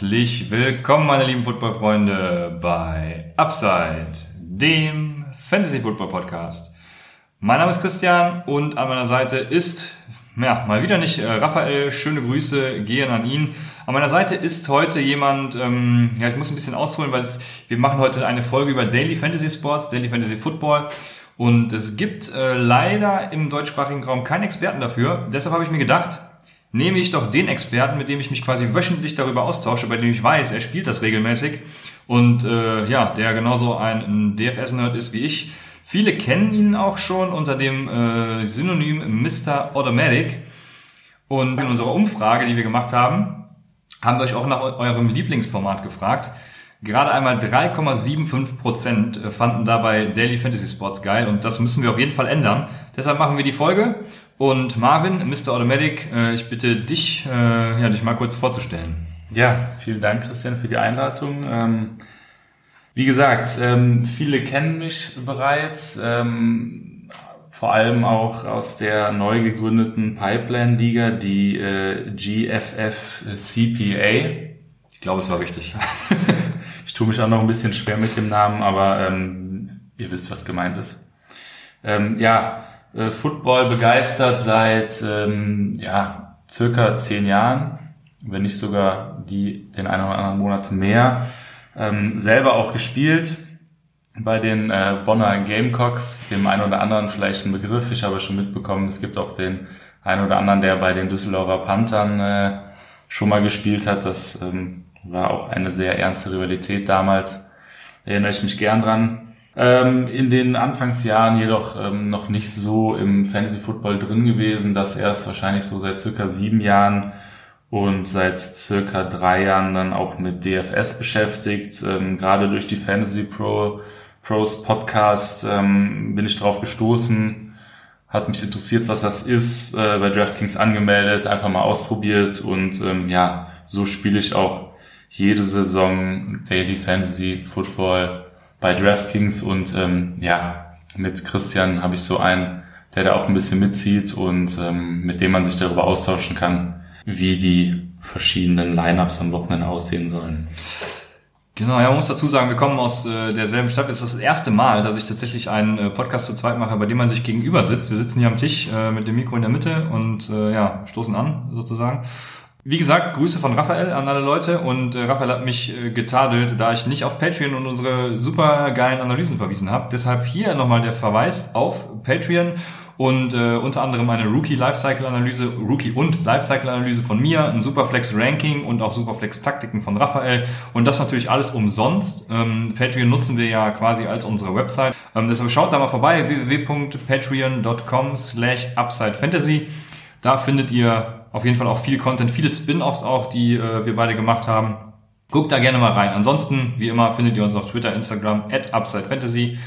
Herzlich willkommen, meine lieben Footballfreunde, bei Upside, dem Fantasy Football Podcast. Mein Name ist Christian und an meiner Seite ist, ja, mal wieder nicht äh, Raphael. Schöne Grüße gehen an ihn. An meiner Seite ist heute jemand, ähm, ja, ich muss ein bisschen ausholen, weil es, wir machen heute eine Folge über Daily Fantasy Sports, Daily Fantasy Football. Und es gibt äh, leider im deutschsprachigen Raum keinen Experten dafür. Deshalb habe ich mir gedacht, nehme ich doch den Experten, mit dem ich mich quasi wöchentlich darüber austausche, bei dem ich weiß, er spielt das regelmäßig und äh, ja, der genauso ein, ein DFS-Nerd ist wie ich. Viele kennen ihn auch schon unter dem äh, Synonym Mr. Automatic. Und in unserer Umfrage, die wir gemacht haben, haben wir euch auch nach eurem Lieblingsformat gefragt. Gerade einmal 3,75 Prozent fanden dabei Daily Fantasy Sports geil und das müssen wir auf jeden Fall ändern. Deshalb machen wir die Folge und Marvin, Mr. Automatic, äh, ich bitte dich, äh, ja, dich mal kurz vorzustellen. Ja, vielen Dank, Christian, für die Einladung. Ähm, wie gesagt, ähm, viele kennen mich bereits, ähm, vor allem auch aus der neu gegründeten Pipeline-Liga, die äh, GFF CPA. Ich glaube, es war richtig. ich tue mich auch noch ein bisschen schwer mit dem Namen, aber ihr wisst, was gemeint ist. Ja, äh, Football begeistert seit ähm, ja, circa zehn Jahren, wenn nicht sogar die den einen oder anderen Monat mehr. Ähm, selber auch gespielt bei den äh, Bonner Gamecocks, dem einen oder anderen vielleicht ein Begriff. Ich habe schon mitbekommen, es gibt auch den einen oder anderen, der bei den Düsseldorfer Panthern äh, schon mal gespielt hat. Das ähm, war auch eine sehr ernste Rivalität damals. Da erinnere ich mich gern dran. Ähm, in den Anfangsjahren jedoch ähm, noch nicht so im Fantasy Football drin gewesen, dass er es wahrscheinlich so seit circa sieben Jahren und seit circa drei Jahren dann auch mit DFS beschäftigt. Ähm, gerade durch die Fantasy Pro Pros Podcast ähm, bin ich drauf gestoßen, hat mich interessiert, was das ist, äh, bei DraftKings angemeldet, einfach mal ausprobiert und ähm, ja, so spiele ich auch jede Saison Daily Fantasy Football bei DraftKings und ähm, ja, mit Christian habe ich so einen, der da auch ein bisschen mitzieht und ähm, mit dem man sich darüber austauschen kann, wie die verschiedenen Lineups am Wochenende aussehen sollen. Genau, ja, man muss dazu sagen, wir kommen aus äh, derselben Stadt. Es ist das erste Mal, dass ich tatsächlich einen äh, Podcast zu zweit mache, bei dem man sich gegenüber sitzt. Wir sitzen hier am Tisch äh, mit dem Mikro in der Mitte und äh, ja, stoßen an sozusagen. Wie gesagt, Grüße von Raphael an alle Leute und äh, Raphael hat mich äh, getadelt, da ich nicht auf Patreon und unsere super geilen Analysen verwiesen habe. Deshalb hier nochmal der Verweis auf Patreon und äh, unter anderem eine Rookie Lifecycle Analyse, Rookie und Lifecycle Analyse von mir, ein Superflex Ranking und auch Superflex Taktiken von Raphael und das natürlich alles umsonst. Ähm, Patreon nutzen wir ja quasi als unsere Website. Ähm, deshalb schaut da mal vorbei www.patreon.com slash upsidefantasy. Da findet ihr auf jeden Fall auch viel Content, viele Spin-offs auch, die äh, wir beide gemacht haben. Guckt da gerne mal rein. Ansonsten, wie immer, findet ihr uns auf Twitter, Instagram, at UpsideFantasy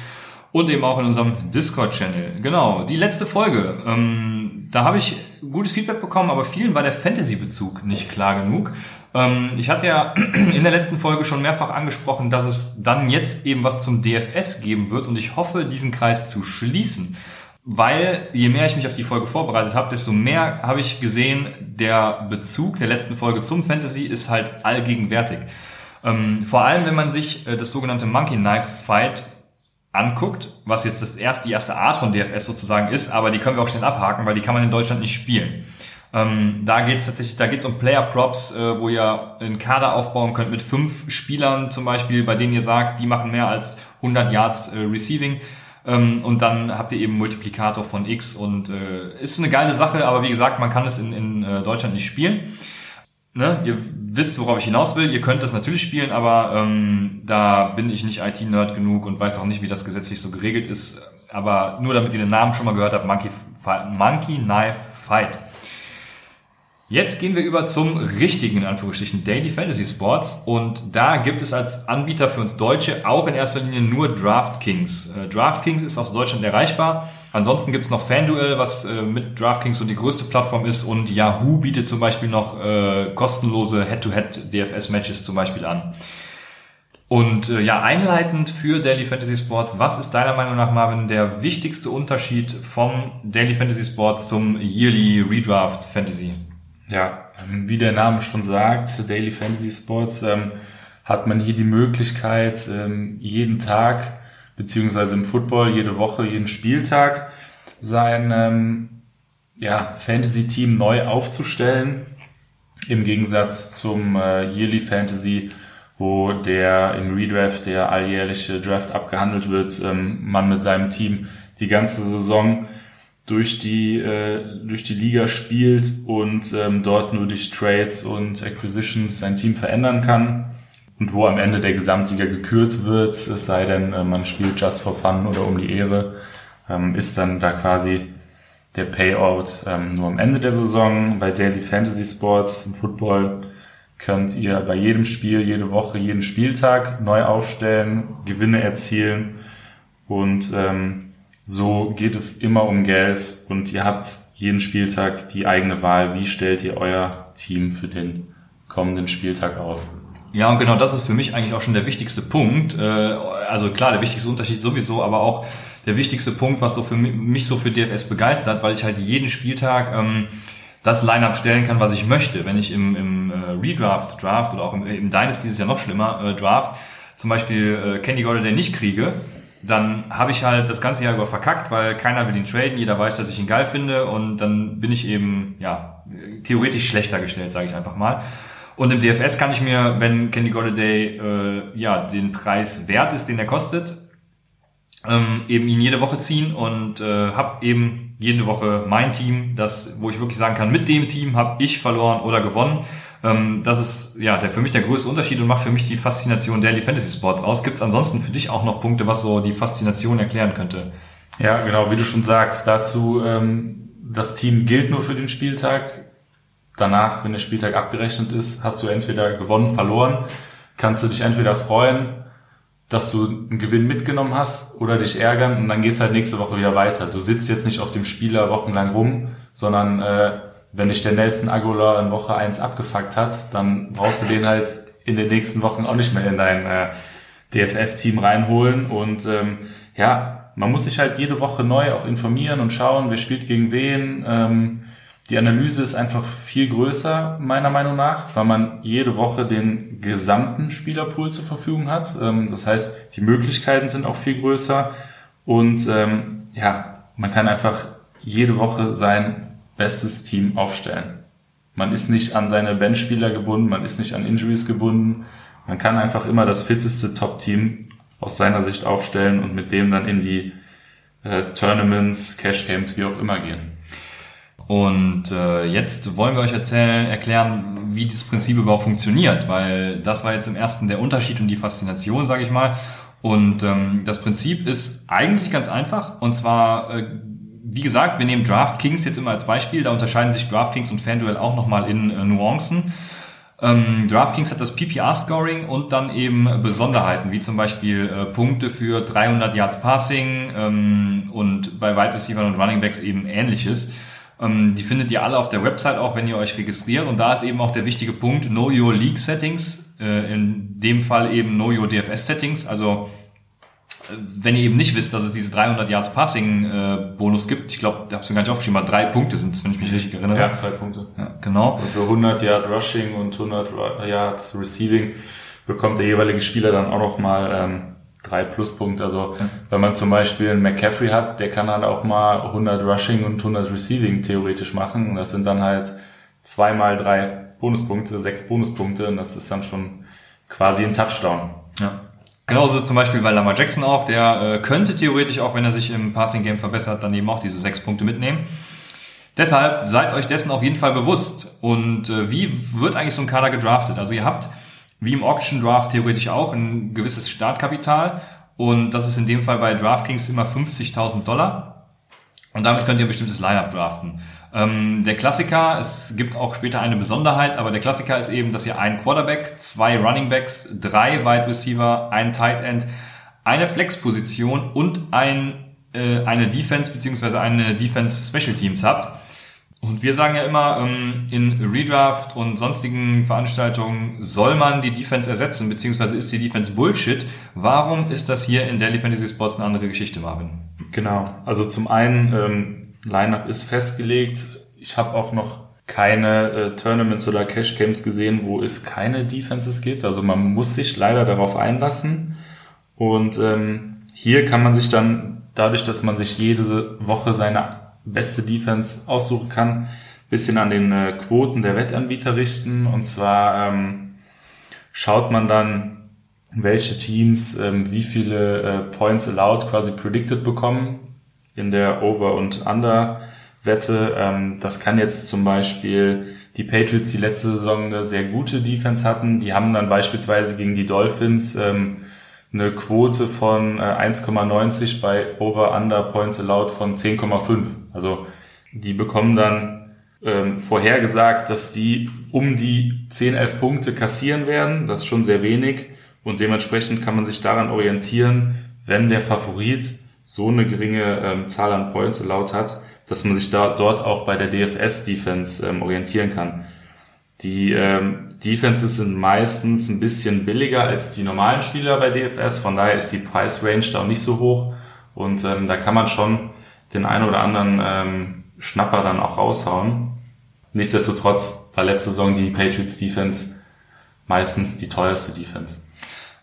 und eben auch in unserem Discord-Channel. Genau, die letzte Folge. Ähm, da habe ich gutes Feedback bekommen, aber vielen war der Fantasy-Bezug nicht klar genug. Ähm, ich hatte ja in der letzten Folge schon mehrfach angesprochen, dass es dann jetzt eben was zum DFS geben wird und ich hoffe, diesen Kreis zu schließen weil je mehr ich mich auf die Folge vorbereitet habe, desto mehr habe ich gesehen, der Bezug der letzten Folge zum Fantasy ist halt allgegenwärtig. Ähm, vor allem, wenn man sich äh, das sogenannte Monkey Knife Fight anguckt, was jetzt das erste, die erste Art von DFS sozusagen ist, aber die können wir auch schnell abhaken, weil die kann man in Deutschland nicht spielen. Ähm, da geht es tatsächlich, da geht es um Player Props, äh, wo ihr einen Kader aufbauen könnt mit fünf Spielern zum Beispiel, bei denen ihr sagt, die machen mehr als 100 Yards äh, Receiving. Ähm, und dann habt ihr eben Multiplikator von X und äh, ist eine geile Sache, aber wie gesagt, man kann es in, in äh, Deutschland nicht spielen. Ne? Ihr wisst, worauf ich hinaus will. Ihr könnt das natürlich spielen, aber ähm, da bin ich nicht IT-Nerd genug und weiß auch nicht, wie das gesetzlich so geregelt ist. Aber nur damit ihr den Namen schon mal gehört habt, Monkey, Monkey Knife Fight. Jetzt gehen wir über zum richtigen, in Anführungsstrichen, Daily Fantasy Sports. Und da gibt es als Anbieter für uns Deutsche auch in erster Linie nur DraftKings. Äh, DraftKings ist aus Deutschland erreichbar. Ansonsten gibt es noch FanDuel, was äh, mit DraftKings so die größte Plattform ist. Und Yahoo bietet zum Beispiel noch äh, kostenlose Head-to-Head DFS-Matches zum Beispiel an. Und ja, einleitend für Daily Fantasy Sports, was ist deiner Meinung nach, Marvin, der wichtigste Unterschied vom Daily Fantasy Sports zum Yearly Redraft Fantasy? Ja, ähm, wie der Name schon sagt, Daily Fantasy Sports, ähm, hat man hier die Möglichkeit, ähm, jeden Tag, beziehungsweise im Football jede Woche, jeden Spieltag, sein ähm, ja, Fantasy-Team neu aufzustellen. Im Gegensatz zum äh, Yearly Fantasy, wo der im Redraft, der alljährliche Draft abgehandelt wird, ähm, man mit seinem Team die ganze Saison durch die, äh, durch die Liga spielt und ähm, dort nur durch Trades und Acquisitions sein Team verändern kann und wo am Ende der Gesamtsieger gekürt wird, es sei denn, äh, man spielt just for fun oder um die Ehre, ähm, ist dann da quasi der Payout ähm, nur am Ende der Saison. Bei Daily Fantasy Sports im Football könnt ihr bei jedem Spiel, jede Woche, jeden Spieltag neu aufstellen, Gewinne erzielen und ähm, so geht es immer um Geld und ihr habt jeden Spieltag die eigene Wahl, wie stellt ihr euer Team für den kommenden Spieltag auf. Ja, und genau das ist für mich eigentlich auch schon der wichtigste Punkt. Äh, also klar, der wichtigste Unterschied sowieso, aber auch der wichtigste Punkt, was so für mich so für DFS begeistert, weil ich halt jeden Spieltag ähm, das Line-Up stellen kann, was ich möchte. Wenn ich im, im äh, Redraft, Draft oder auch im, im Dynasty ist es ja noch schlimmer, äh, Draft zum Beispiel äh, Candy Golladay nicht kriege, dann habe ich halt das ganze Jahr über verkackt, weil keiner will ihn traden, jeder weiß, dass ich ihn geil finde und dann bin ich eben ja theoretisch schlechter gestellt, sage ich einfach mal. Und im DFS kann ich mir, wenn Candy Golladay äh, ja den Preis wert ist, den er kostet, ähm, eben ihn jede Woche ziehen und äh, habe eben jede Woche mein Team, das, wo ich wirklich sagen kann, mit dem Team habe ich verloren oder gewonnen. Ähm, das ist ja der für mich der größte Unterschied und macht für mich die Faszination Daily Fantasy Sports aus. Gibt es ansonsten für dich auch noch Punkte, was so die Faszination erklären könnte? Ja, genau, wie du schon sagst, dazu ähm, das Team gilt nur für den Spieltag. Danach, wenn der Spieltag abgerechnet ist, hast du entweder gewonnen, verloren. Kannst du dich entweder freuen dass du einen Gewinn mitgenommen hast oder dich ärgern und dann geht's halt nächste Woche wieder weiter. Du sitzt jetzt nicht auf dem Spieler wochenlang rum, sondern äh, wenn dich der Nelson Aguilar in Woche eins abgefuckt hat, dann brauchst du den halt in den nächsten Wochen auch nicht mehr in dein äh, DFS-Team reinholen. Und ähm, ja, man muss sich halt jede Woche neu auch informieren und schauen, wer spielt gegen wen. Ähm, die Analyse ist einfach viel größer, meiner Meinung nach, weil man jede Woche den gesamten Spielerpool zur Verfügung hat. Ähm, das heißt, die Möglichkeiten sind auch viel größer und ähm, ja, man kann einfach jede Woche sein bestes Team aufstellen. Man ist nicht an seine Benchspieler gebunden, man ist nicht an Injuries gebunden. Man kann einfach immer das fitteste Top-Team aus seiner Sicht aufstellen und mit dem dann in die äh, Tournaments, Cash Games, wie auch immer gehen. Und äh, jetzt wollen wir euch erzählen, erklären, wie dieses Prinzip überhaupt funktioniert, weil das war jetzt im ersten der Unterschied und die Faszination, sage ich mal. Und ähm, das Prinzip ist eigentlich ganz einfach. Und zwar, äh, wie gesagt, wir nehmen DraftKings jetzt immer als Beispiel. Da unterscheiden sich DraftKings und FanDuel auch nochmal in äh, Nuancen. Ähm, DraftKings hat das PPR-Scoring und dann eben Besonderheiten, wie zum Beispiel äh, Punkte für 300 Yards Passing ähm, und bei Wide Receivers und Running Backs eben ähnliches. Ähm, die findet ihr alle auf der Website auch, wenn ihr euch registriert. Und da ist eben auch der wichtige Punkt Know Your League Settings. Äh, in dem Fall eben Know Your DFS Settings. Also wenn ihr eben nicht wisst, dass es diese 300 Yards Passing äh, Bonus gibt, ich glaube, da ich mir gar nicht aufgeschrieben, aber drei Punkte sind es, wenn ich mich richtig erinnere. Ja, drei Punkte. Ja, genau. Und für 100 Yard Rushing und 100 Yards Receiving bekommt der jeweilige Spieler dann auch noch mal ähm, drei Pluspunkte. Also ja. wenn man zum Beispiel einen McCaffrey hat, der kann halt auch mal 100 Rushing und 100 Receiving theoretisch machen. Das sind dann halt zweimal drei Bonuspunkte, sechs Bonuspunkte und das ist dann schon quasi ein Touchdown. Ja. Genauso zum Beispiel bei Lamar Jackson auch, der äh, könnte theoretisch auch, wenn er sich im Passing Game verbessert, dann eben auch diese sechs Punkte mitnehmen. Deshalb seid euch dessen auf jeden Fall bewusst. Und äh, wie wird eigentlich so ein Kader gedraftet? Also ihr habt wie im Auction Draft theoretisch auch ein gewisses Startkapital. Und das ist in dem Fall bei DraftKings immer 50.000 Dollar. Und damit könnt ihr ein bestimmtes Lineup draften. Ähm, der Klassiker, es gibt auch später eine Besonderheit, aber der Klassiker ist eben, dass ihr einen Quarterback, zwei Running Backs, drei Wide Receiver, ein Tight End, eine Flex-Position und ein, äh, eine Defense beziehungsweise eine Defense Special Teams habt. Und wir sagen ja immer, ähm, in Redraft und sonstigen Veranstaltungen soll man die Defense ersetzen, beziehungsweise ist die Defense Bullshit. Warum ist das hier in Daily Fantasy Sports eine andere Geschichte, Marvin? Genau. Also zum einen, ähm, Lineup ist festgelegt. Ich habe auch noch keine äh, Tournaments oder Cash Camps gesehen, wo es keine Defenses gibt. Also man muss sich leider darauf einlassen. Und ähm, hier kann man sich dann dadurch, dass man sich jede Woche seine beste Defense aussuchen kann, bisschen an den äh, Quoten der Wettanbieter richten. Und zwar ähm, schaut man dann, welche Teams ähm, wie viele äh, Points allowed quasi predicted bekommen in der Over- und Under-Wette. Ähm, das kann jetzt zum Beispiel die Patriots, die letzte Saison eine sehr gute Defense hatten, die haben dann beispielsweise gegen die Dolphins ähm, eine Quote von äh, 1,90 bei Over-Under Points allowed von 10,5. Also die bekommen dann ähm, vorhergesagt, dass die um die 10, 11 Punkte kassieren werden. Das ist schon sehr wenig. Und dementsprechend kann man sich daran orientieren, wenn der Favorit so eine geringe ähm, Zahl an Points allowed hat, dass man sich da dort auch bei der DFS-Defense ähm, orientieren kann. Die ähm, Defenses sind meistens ein bisschen billiger als die normalen Spieler bei DFS, von daher ist die Price Range da auch nicht so hoch und ähm, da kann man schon den einen oder anderen ähm, Schnapper dann auch raushauen. Nichtsdestotrotz war letzte Saison die Patriots Defense meistens die teuerste Defense.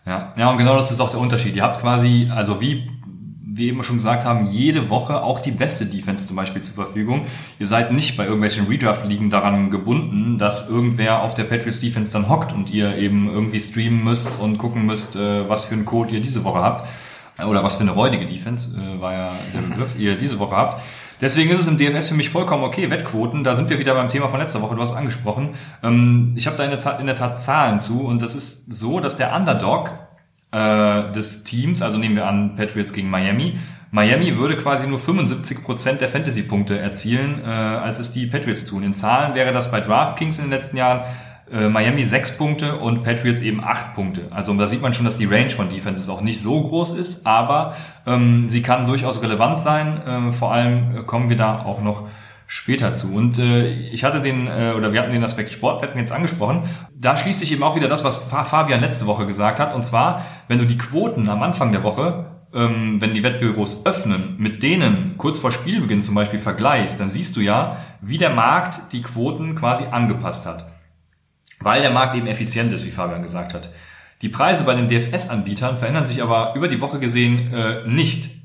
Ja, ja, und genau das ist auch der Unterschied. Ihr habt quasi, also wie wir eben schon gesagt haben, jede Woche auch die beste Defense zum Beispiel zur Verfügung. Ihr seid nicht bei irgendwelchen Redraft-Ligen daran gebunden, dass irgendwer auf der Patriots Defense dann hockt und ihr eben irgendwie streamen müsst und gucken müsst, äh, was für einen Code ihr diese Woche habt. Oder was für eine räudige Defense, äh, war ja der Begriff, ihr diese Woche habt. Deswegen ist es im DFS für mich vollkommen okay. Wettquoten, da sind wir wieder beim Thema von letzter Woche, du hast angesprochen. Ähm, ich habe da in der, in der Tat Zahlen zu und das ist so, dass der Underdog äh, des Teams, also nehmen wir an Patriots gegen Miami, Miami würde quasi nur 75% der Fantasy-Punkte erzielen, äh, als es die Patriots tun. In Zahlen wäre das bei DraftKings in den letzten Jahren äh, Miami 6 Punkte und Patriots eben 8 Punkte. Also da sieht man schon, dass die Range von Defenses auch nicht so groß ist, aber ähm, sie kann durchaus relevant sein. Äh, vor allem kommen wir da auch noch später zu. Und äh, ich hatte den, äh, oder wir hatten den Aspekt Sportwetten jetzt angesprochen. Da schließt sich eben auch wieder das, was Fabian letzte Woche gesagt hat. Und zwar, wenn du die Quoten am Anfang der Woche, ähm, wenn die Wettbüros öffnen, mit denen kurz vor Spielbeginn zum Beispiel vergleichst, dann siehst du ja, wie der Markt die Quoten quasi angepasst hat. Weil der Markt eben effizient ist, wie Fabian gesagt hat. Die Preise bei den DFS-Anbietern verändern sich aber über die Woche gesehen äh, nicht.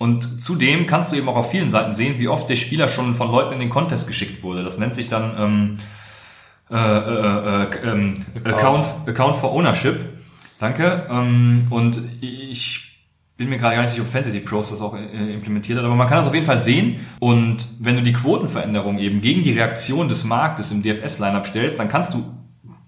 Und zudem kannst du eben auch auf vielen Seiten sehen, wie oft der Spieler schon von Leuten in den Contest geschickt wurde. Das nennt sich dann ähm, äh, äh, äh, ähm, Account. Account for Ownership. Danke. Ähm, und ich bin mir gerade gar nicht sicher, ob Fantasy Pros das auch äh, implementiert hat, aber man kann das auf jeden Fall sehen. Und wenn du die Quotenveränderung eben gegen die Reaktion des Marktes im DFS-Lineup stellst, dann kannst du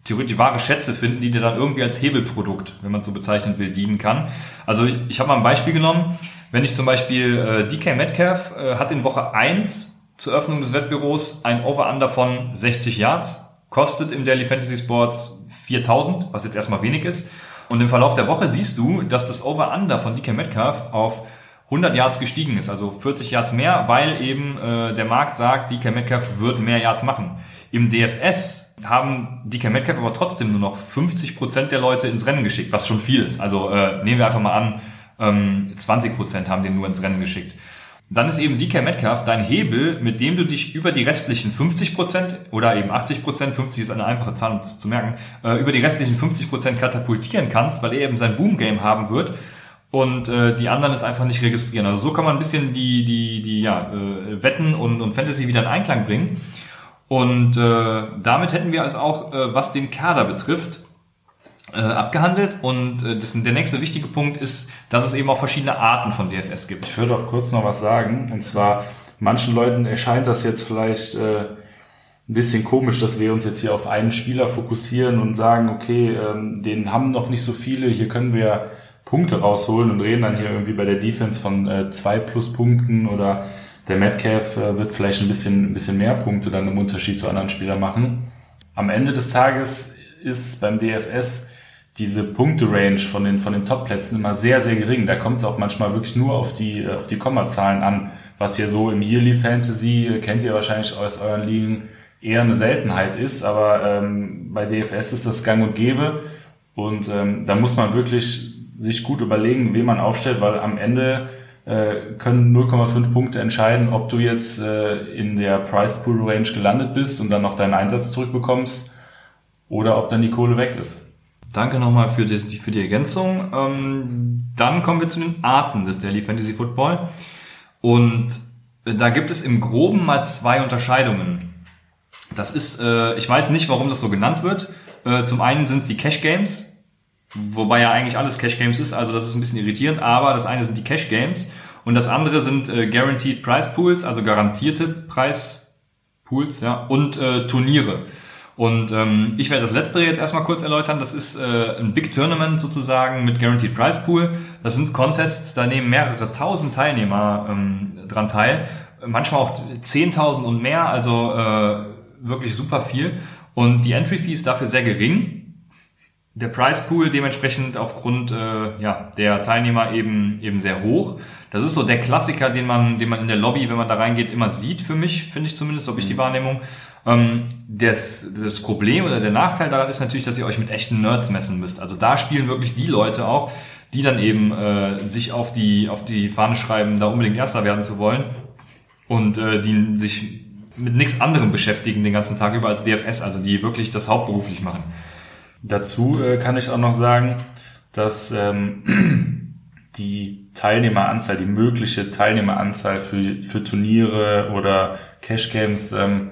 theoretisch wahre Schätze finden, die dir dann irgendwie als Hebelprodukt, wenn man es so bezeichnen will, dienen kann. Also ich habe mal ein Beispiel genommen. Wenn ich zum Beispiel äh, DK Metcalf äh, hat in Woche 1 zur Öffnung des Wettbüros ein Over-Under von 60 Yards, kostet im Daily Fantasy Sports 4000, was jetzt erstmal wenig ist. Und im Verlauf der Woche siehst du, dass das Over-Under von DK Metcalf auf 100 Yards gestiegen ist, also 40 Yards mehr, weil eben äh, der Markt sagt, DK Metcalf wird mehr Yards machen. Im DFS haben DK Metcalf aber trotzdem nur noch 50 Prozent der Leute ins Rennen geschickt, was schon viel ist. Also äh, nehmen wir einfach mal an, ähm, 20% haben den nur ins Rennen geschickt. Dann ist eben DK Metcalf dein Hebel, mit dem du dich über die restlichen 50% oder eben 80%, 50 ist eine einfache Zahl um zu merken, äh, über die restlichen 50% katapultieren kannst, weil er eben sein Boom-Game haben wird und äh, die anderen es einfach nicht registrieren. Also so kann man ein bisschen die, die, die ja, äh, Wetten und, und Fantasy wieder in Einklang bringen. Und äh, damit hätten wir also auch, äh, was den Kader betrifft, äh, abgehandelt. Und äh, das, der nächste wichtige Punkt ist, dass es eben auch verschiedene Arten von DFS gibt. Ich würde auch kurz noch was sagen. Und zwar, manchen Leuten erscheint das jetzt vielleicht äh, ein bisschen komisch, dass wir uns jetzt hier auf einen Spieler fokussieren und sagen, okay, ähm, den haben noch nicht so viele, hier können wir Punkte rausholen und reden dann hier irgendwie bei der Defense von äh, zwei Pluspunkten oder der Metcalf äh, wird vielleicht ein bisschen, ein bisschen mehr Punkte dann im Unterschied zu anderen Spielern machen. Am Ende des Tages ist beim DFS diese Punkte-Range von den, von den Top-Plätzen immer sehr, sehr gering. Da kommt es auch manchmal wirklich nur auf die, auf die Kommazahlen an, was hier so im Yearly Fantasy, äh, kennt ihr wahrscheinlich aus euren Ligen, eher eine Seltenheit ist, aber ähm, bei DFS ist das gang und gäbe und ähm, da muss man wirklich sich gut überlegen, wen man aufstellt, weil am Ende äh, können 0,5 Punkte entscheiden, ob du jetzt äh, in der Price Pool Range gelandet bist und dann noch deinen Einsatz zurückbekommst oder ob dann die Kohle weg ist. Danke nochmal für die, für die Ergänzung. Ähm, dann kommen wir zu den Arten des Daily Fantasy Football. Und da gibt es im Groben mal zwei Unterscheidungen. Das ist, äh, ich weiß nicht, warum das so genannt wird. Äh, zum einen sind es die Cash Games, wobei ja eigentlich alles Cash Games ist, also das ist ein bisschen irritierend, aber das eine sind die Cash Games und das andere sind äh, Guaranteed Price Pools, also garantierte Preispools, ja, und äh, Turniere. Und ähm, ich werde das letztere jetzt erstmal kurz erläutern. Das ist äh, ein Big Tournament sozusagen mit Guaranteed Price Pool. Das sind Contests, da nehmen mehrere tausend Teilnehmer ähm, dran teil. Manchmal auch zehntausend und mehr, also äh, wirklich super viel. Und die Entry Fee ist dafür sehr gering der Price Pool dementsprechend aufgrund äh, ja, der Teilnehmer eben eben sehr hoch. Das ist so der Klassiker, den man den man in der Lobby, wenn man da reingeht, immer sieht für mich, finde ich zumindest, ob ich die mhm. Wahrnehmung. Ähm, das, das Problem oder der Nachteil daran ist natürlich, dass ihr euch mit echten Nerds messen müsst. Also da spielen wirklich die Leute auch, die dann eben äh, sich auf die auf die Fahne schreiben, da unbedingt Erster werden zu wollen und äh, die sich mit nichts anderem beschäftigen den ganzen Tag über als DFS, also die wirklich das hauptberuflich machen. Dazu äh, kann ich auch noch sagen, dass ähm, die Teilnehmeranzahl, die mögliche Teilnehmeranzahl für, für Turniere oder Cash Games ähm,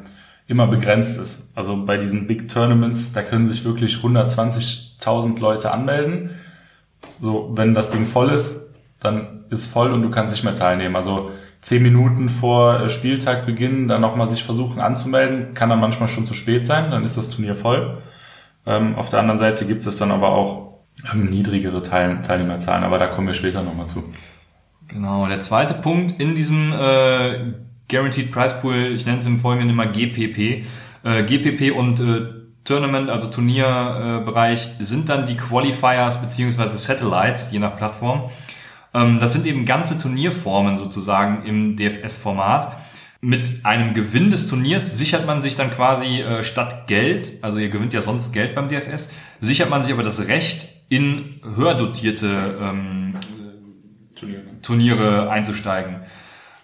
immer begrenzt ist. Also bei diesen Big Tournaments, da können sich wirklich 120.000 Leute anmelden. So, wenn das Ding voll ist, dann ist voll und du kannst nicht mehr teilnehmen. Also zehn Minuten vor äh, Spieltagbeginn dann nochmal sich versuchen anzumelden, kann dann manchmal schon zu spät sein, dann ist das Turnier voll. Ähm, auf der anderen Seite gibt es dann aber auch ähm, niedrigere Teil Teilnehmerzahlen, aber da kommen wir später nochmal zu. Genau, der zweite Punkt in diesem äh, Guaranteed Price Pool, ich nenne es im Folgenden immer GPP. Äh, GPP und äh, Tournament, also Turnierbereich, sind dann die Qualifiers beziehungsweise Satellites, je nach Plattform. Ähm, das sind eben ganze Turnierformen sozusagen im DFS-Format mit einem Gewinn des Turniers sichert man sich dann quasi äh, statt Geld, also ihr gewinnt ja sonst Geld beim DFS, sichert man sich aber das Recht, in höher dotierte ähm, Turniere. Turniere einzusteigen.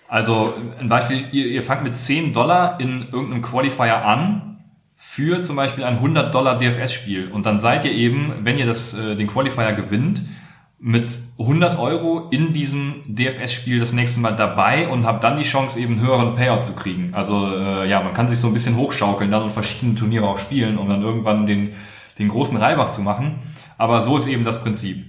Also ein Beispiel, ihr, ihr fangt mit 10 Dollar in irgendeinem Qualifier an für zum Beispiel ein 100 Dollar DFS-Spiel und dann seid ihr eben, wenn ihr das, äh, den Qualifier gewinnt, mit 100 Euro in diesem DFS-Spiel das nächste Mal dabei und habe dann die Chance, eben höheren Payout zu kriegen. Also äh, ja, man kann sich so ein bisschen hochschaukeln dann und verschiedene Turniere auch spielen, um dann irgendwann den, den großen Reibach zu machen. Aber so ist eben das Prinzip.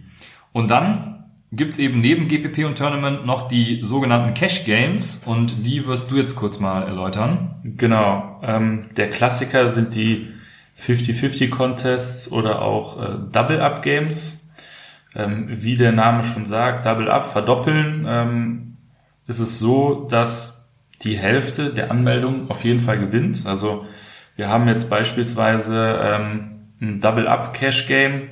Und dann gibt's eben neben GPP und Tournament noch die sogenannten Cash Games und die wirst du jetzt kurz mal erläutern. Genau. Ähm, der Klassiker sind die 50-50 Contests oder auch äh, Double-Up Games ähm, wie der Name schon sagt, Double Up, verdoppeln, ähm, ist es so, dass die Hälfte der Anmeldungen auf jeden Fall gewinnt. Also wir haben jetzt beispielsweise ähm, ein Double Up Cash Game.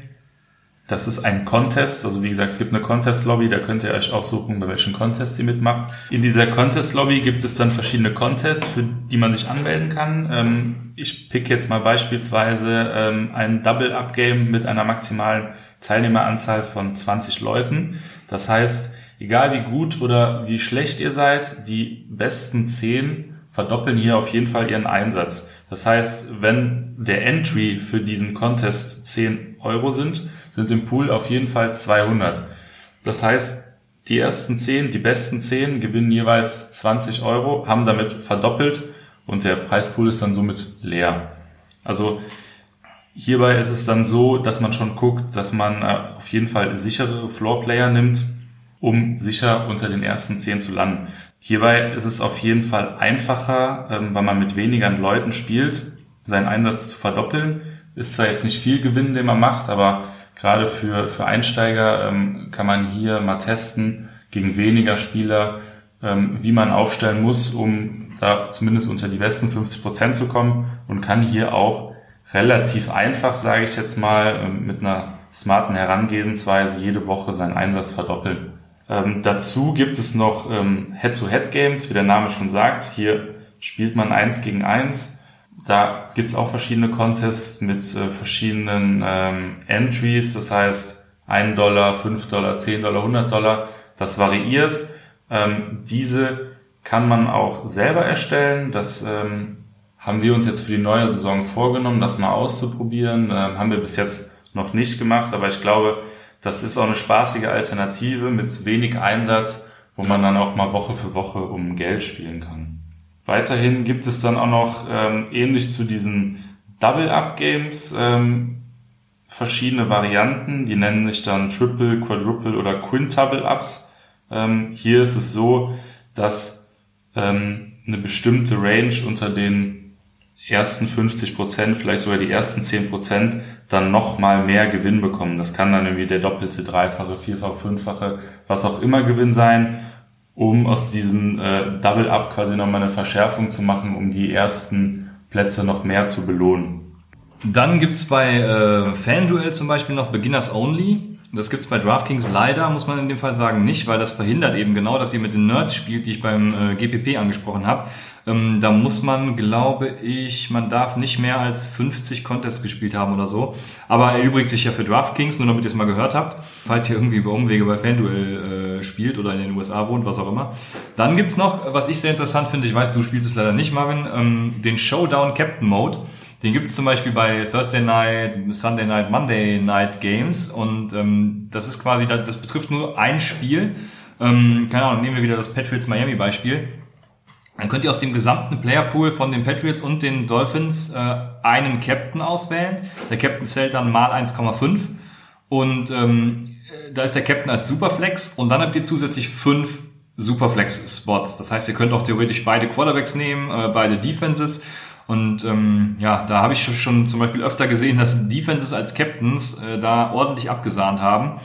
Das ist ein Contest. Also wie gesagt, es gibt eine Contest Lobby, da könnt ihr euch auch suchen, bei welchen Contests ihr mitmacht. In dieser Contest Lobby gibt es dann verschiedene Contests, für die man sich anmelden kann. Ähm, ich pick jetzt mal beispielsweise ähm, ein Double Up Game mit einer maximalen Teilnehmeranzahl von 20 Leuten. Das heißt, egal wie gut oder wie schlecht ihr seid, die besten 10 verdoppeln hier auf jeden Fall ihren Einsatz. Das heißt, wenn der Entry für diesen Contest 10 Euro sind, sind im Pool auf jeden Fall 200. Das heißt, die ersten 10, die besten 10 gewinnen jeweils 20 Euro, haben damit verdoppelt und der Preispool ist dann somit leer. Also Hierbei ist es dann so, dass man schon guckt, dass man äh, auf jeden Fall sichere Floorplayer nimmt, um sicher unter den ersten zehn zu landen. Hierbei ist es auf jeden Fall einfacher, ähm, weil man mit weniger Leuten spielt, seinen Einsatz zu verdoppeln. Ist zwar jetzt nicht viel Gewinn, den man macht, aber gerade für, für Einsteiger ähm, kann man hier mal testen gegen weniger Spieler, ähm, wie man aufstellen muss, um da zumindest unter die besten 50 Prozent zu kommen und kann hier auch relativ einfach, sage ich jetzt mal, ähm, mit einer smarten Herangehensweise jede Woche seinen Einsatz verdoppeln. Ähm, dazu gibt es noch ähm, Head-to-Head-Games, wie der Name schon sagt. Hier spielt man eins gegen eins. Da gibt es auch verschiedene Contests mit äh, verschiedenen ähm, Entries, das heißt 1 Dollar, 5 Dollar, 10 Dollar, 100 Dollar. Das variiert. Ähm, diese kann man auch selber erstellen. Das ähm, haben wir uns jetzt für die neue Saison vorgenommen, das mal auszuprobieren. Ähm, haben wir bis jetzt noch nicht gemacht, aber ich glaube, das ist auch eine spaßige Alternative mit wenig Einsatz, wo man dann auch mal Woche für Woche um Geld spielen kann. Weiterhin gibt es dann auch noch ähm, ähnlich zu diesen Double-Up-Games ähm, verschiedene Varianten, die nennen sich dann Triple, Quadruple oder Quintuple-Ups. Ähm, hier ist es so, dass ähm, eine bestimmte Range unter den ersten 50 Prozent, vielleicht sogar die ersten 10 Prozent, dann nochmal mehr Gewinn bekommen. Das kann dann irgendwie der doppelte, dreifache, vierfache, fünffache, was auch immer Gewinn sein, um aus diesem äh, Double-Up quasi nochmal eine Verschärfung zu machen, um die ersten Plätze noch mehr zu belohnen. Dann gibt's bei äh, FanDuel zum Beispiel noch Beginners Only. Das gibt's bei DraftKings leider, muss man in dem Fall sagen, nicht, weil das verhindert eben genau, dass ihr mit den Nerds spielt, die ich beim äh, GPP angesprochen habe. Ähm, da muss man, glaube ich, man darf nicht mehr als 50 Contests gespielt haben oder so. Aber erübrigt sich ja für DraftKings, nur damit ihr es mal gehört habt, falls ihr irgendwie über Umwege bei FanDuel äh, spielt oder in den USA wohnt, was auch immer. Dann gibt's noch, was ich sehr interessant finde, ich weiß, du spielst es leider nicht, Marvin, ähm, den Showdown Captain Mode. Den gibt es zum Beispiel bei Thursday Night, Sunday Night, Monday Night Games und ähm, das ist quasi, das betrifft nur ein Spiel. Ähm, keine Ahnung, nehmen wir wieder das Patriots Miami Beispiel. Dann könnt ihr aus dem gesamten Playerpool von den Patriots und den Dolphins äh, einen Captain auswählen. Der Captain zählt dann mal 1,5 und ähm, da ist der Captain als Superflex und dann habt ihr zusätzlich fünf Superflex-Spots. Das heißt, ihr könnt auch theoretisch beide Quarterbacks nehmen, äh, beide Defenses und ähm, ja, da habe ich schon zum Beispiel öfter gesehen, dass Defenses als Captains äh, da ordentlich abgesahnt haben.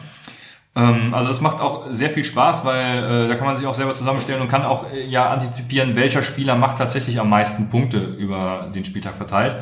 Ähm, also es macht auch sehr viel Spaß, weil äh, da kann man sich auch selber zusammenstellen und kann auch äh, ja antizipieren, welcher Spieler macht tatsächlich am meisten Punkte über den Spieltag verteilt.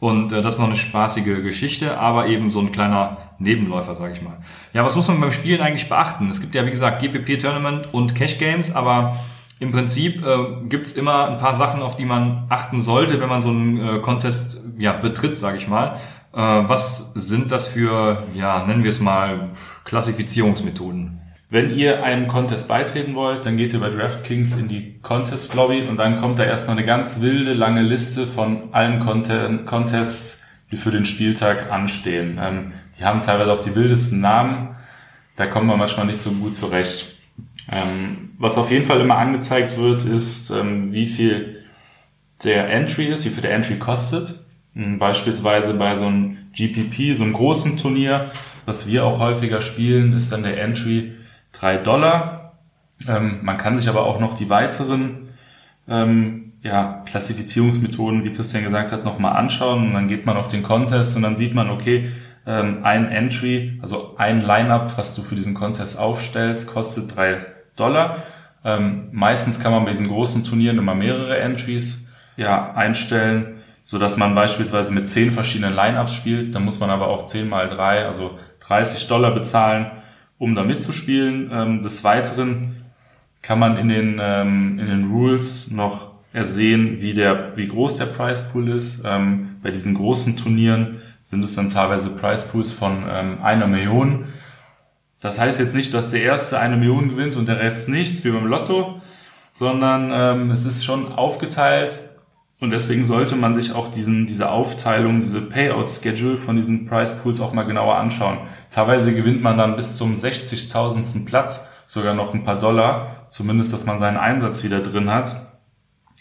Und äh, das ist noch eine spaßige Geschichte, aber eben so ein kleiner Nebenläufer, sage ich mal. Ja, was muss man beim Spielen eigentlich beachten? Es gibt ja, wie gesagt, GPP-Tournament und Cash-Games, aber im Prinzip äh, gibt immer ein paar Sachen, auf die man achten sollte, wenn man so einen äh, Contest ja, betritt, sage ich mal. Äh, was sind das für, ja, nennen wir es mal, Klassifizierungsmethoden? Wenn ihr einem Contest beitreten wollt, dann geht ihr bei DraftKings in die Contest Lobby und dann kommt da erstmal eine ganz wilde, lange Liste von allen Contests, die für den Spieltag anstehen. Ähm, die haben teilweise auch die wildesten Namen. Da kommen wir manchmal nicht so gut zurecht. Ähm, was auf jeden Fall immer angezeigt wird, ist, ähm, wie viel der Entry ist, wie viel der Entry kostet. Ähm, beispielsweise bei so einem GPP, so einem großen Turnier, was wir auch häufiger spielen, ist dann der Entry drei Dollar. Ähm, man kann sich aber auch noch die weiteren ähm, ja, Klassifizierungsmethoden, wie Christian gesagt hat, nochmal anschauen. Und dann geht man auf den Contest und dann sieht man, okay, ähm, ein Entry, also ein Lineup, was du für diesen Contest aufstellst, kostet drei Dollar. Ähm, meistens kann man bei diesen großen Turnieren immer mehrere Entries ja, einstellen, so dass man beispielsweise mit zehn verschiedenen Lineups spielt. Dann muss man aber auch 10 mal 3, also 30 Dollar bezahlen, um da mitzuspielen. Ähm, des Weiteren kann man in den, ähm, in den Rules noch ersehen, wie der, wie groß der Price Pool ist. Ähm, bei diesen großen Turnieren sind es dann teilweise Price Pools von ähm, einer Million. Das heißt jetzt nicht, dass der Erste eine Million gewinnt und der Rest nichts, wie beim Lotto, sondern ähm, es ist schon aufgeteilt und deswegen sollte man sich auch diesen, diese Aufteilung, diese Payout-Schedule von diesen Price Pools auch mal genauer anschauen. Teilweise gewinnt man dann bis zum 60.000. Platz sogar noch ein paar Dollar, zumindest, dass man seinen Einsatz wieder drin hat.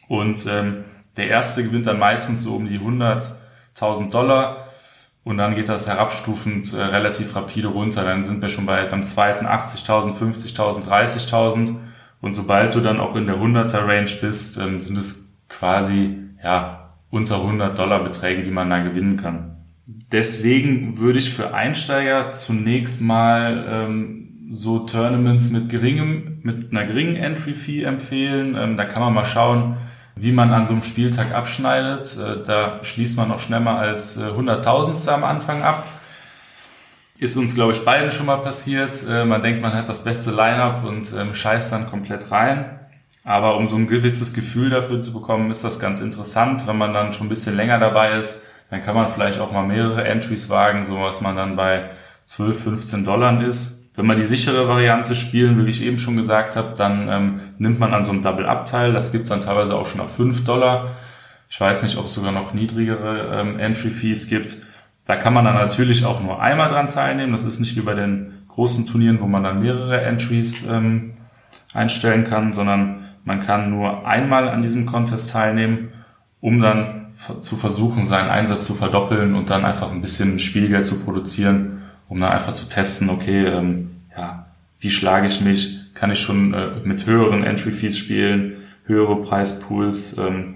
Und ähm, der Erste gewinnt dann meistens so um die 100.000 Dollar und dann geht das herabstufend äh, relativ rapide runter. Dann sind wir schon bei beim zweiten 80.000, 50.000, 30.000. Und sobald du dann auch in der 100er Range bist, ähm, sind es quasi ja unter 100 Dollar Beträge, die man da gewinnen kann. Deswegen würde ich für Einsteiger zunächst mal ähm, so Tournaments mit geringem, mit einer geringen Entry Fee empfehlen. Ähm, da kann man mal schauen, wie man an so einem Spieltag abschneidet. Äh, da schließt man noch schneller als äh, Hunderttausendste am Anfang ab. Ist uns, glaube ich, beiden schon mal passiert. Äh, man denkt, man hat das beste Line-up und ähm, scheißt dann komplett rein. Aber um so ein gewisses Gefühl dafür zu bekommen, ist das ganz interessant. Wenn man dann schon ein bisschen länger dabei ist, dann kann man vielleicht auch mal mehrere Entries wagen, so was man dann bei 12, 15 Dollar ist. Wenn man die sichere Variante spielen wie ich eben schon gesagt habe, dann ähm, nimmt man an so einem Double-Up-Teil. Das gibt's dann teilweise auch schon ab 5 Dollar. Ich weiß nicht, ob es sogar noch niedrigere ähm, Entry-Fees gibt. Da kann man dann natürlich auch nur einmal dran teilnehmen. Das ist nicht wie bei den großen Turnieren, wo man dann mehrere Entries ähm, einstellen kann, sondern man kann nur einmal an diesem Contest teilnehmen, um dann zu versuchen, seinen Einsatz zu verdoppeln und dann einfach ein bisschen Spielgeld zu produzieren, um dann einfach zu testen, okay, ähm, ja, wie schlage ich mich? Kann ich schon äh, mit höheren Entry-Fees spielen, höhere Preispools? Ähm,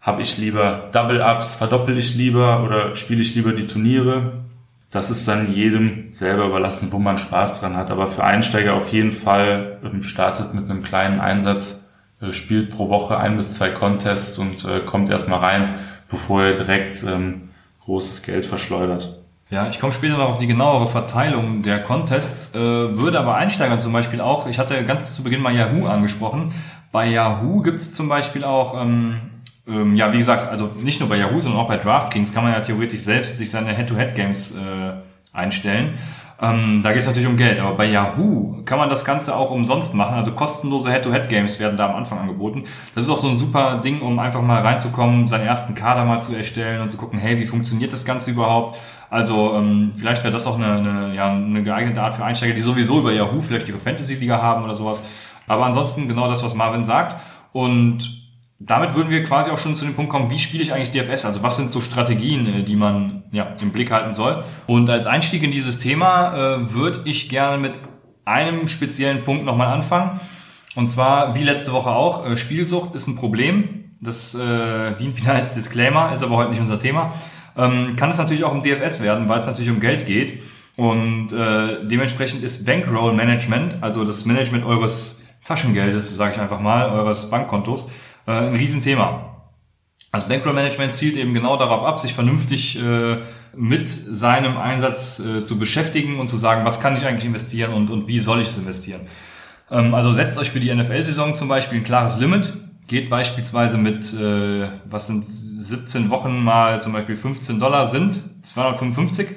Habe ich lieber Double-Ups, verdoppel ich lieber oder spiele ich lieber die Turniere? Das ist dann jedem selber überlassen, wo man Spaß dran hat. Aber für Einsteiger auf jeden Fall ähm, startet mit einem kleinen Einsatz, äh, spielt pro Woche ein bis zwei Contests und äh, kommt erstmal rein, bevor er direkt ähm, großes Geld verschleudert. Ja, ich komme später noch auf die genauere Verteilung der Contests, äh, würde aber Einsteigern zum Beispiel auch, ich hatte ganz zu Beginn mal Yahoo angesprochen, bei Yahoo gibt es zum Beispiel auch, ähm, ähm, ja, wie gesagt, also nicht nur bei Yahoo, sondern auch bei DraftKings kann man ja theoretisch selbst sich seine Head-to-Head-Games äh, einstellen. Ähm, da geht es natürlich um Geld, aber bei Yahoo kann man das Ganze auch umsonst machen. Also kostenlose Head-to-Head-Games werden da am Anfang angeboten. Das ist auch so ein super Ding, um einfach mal reinzukommen, seinen ersten Kader mal zu erstellen und zu gucken, hey, wie funktioniert das Ganze überhaupt? Also ähm, vielleicht wäre das auch eine, eine, ja, eine geeignete Art für Einsteiger, die sowieso über Yahoo vielleicht ihre Fantasy-Liga haben oder sowas. Aber ansonsten genau das, was Marvin sagt. Und damit würden wir quasi auch schon zu dem Punkt kommen, wie spiele ich eigentlich DFS? Also was sind so Strategien, äh, die man ja, im Blick halten soll? Und als Einstieg in dieses Thema äh, würde ich gerne mit einem speziellen Punkt nochmal anfangen. Und zwar, wie letzte Woche auch, äh, Spielsucht ist ein Problem. Das äh, dient wieder als Disclaimer, ist aber heute nicht unser Thema ähm, kann es natürlich auch im DFS werden, weil es natürlich um Geld geht. Und äh, dementsprechend ist Bankroll Management, also das Management eures Taschengeldes, sage ich einfach mal, eures Bankkontos, äh, ein Riesenthema. Also Bankroll Management zielt eben genau darauf ab, sich vernünftig äh, mit seinem Einsatz äh, zu beschäftigen und zu sagen, was kann ich eigentlich investieren und, und wie soll ich es investieren. Ähm, also setzt euch für die NFL-Saison zum Beispiel ein klares Limit geht beispielsweise mit, äh, was sind 17 Wochen mal zum Beispiel 15 Dollar sind, 255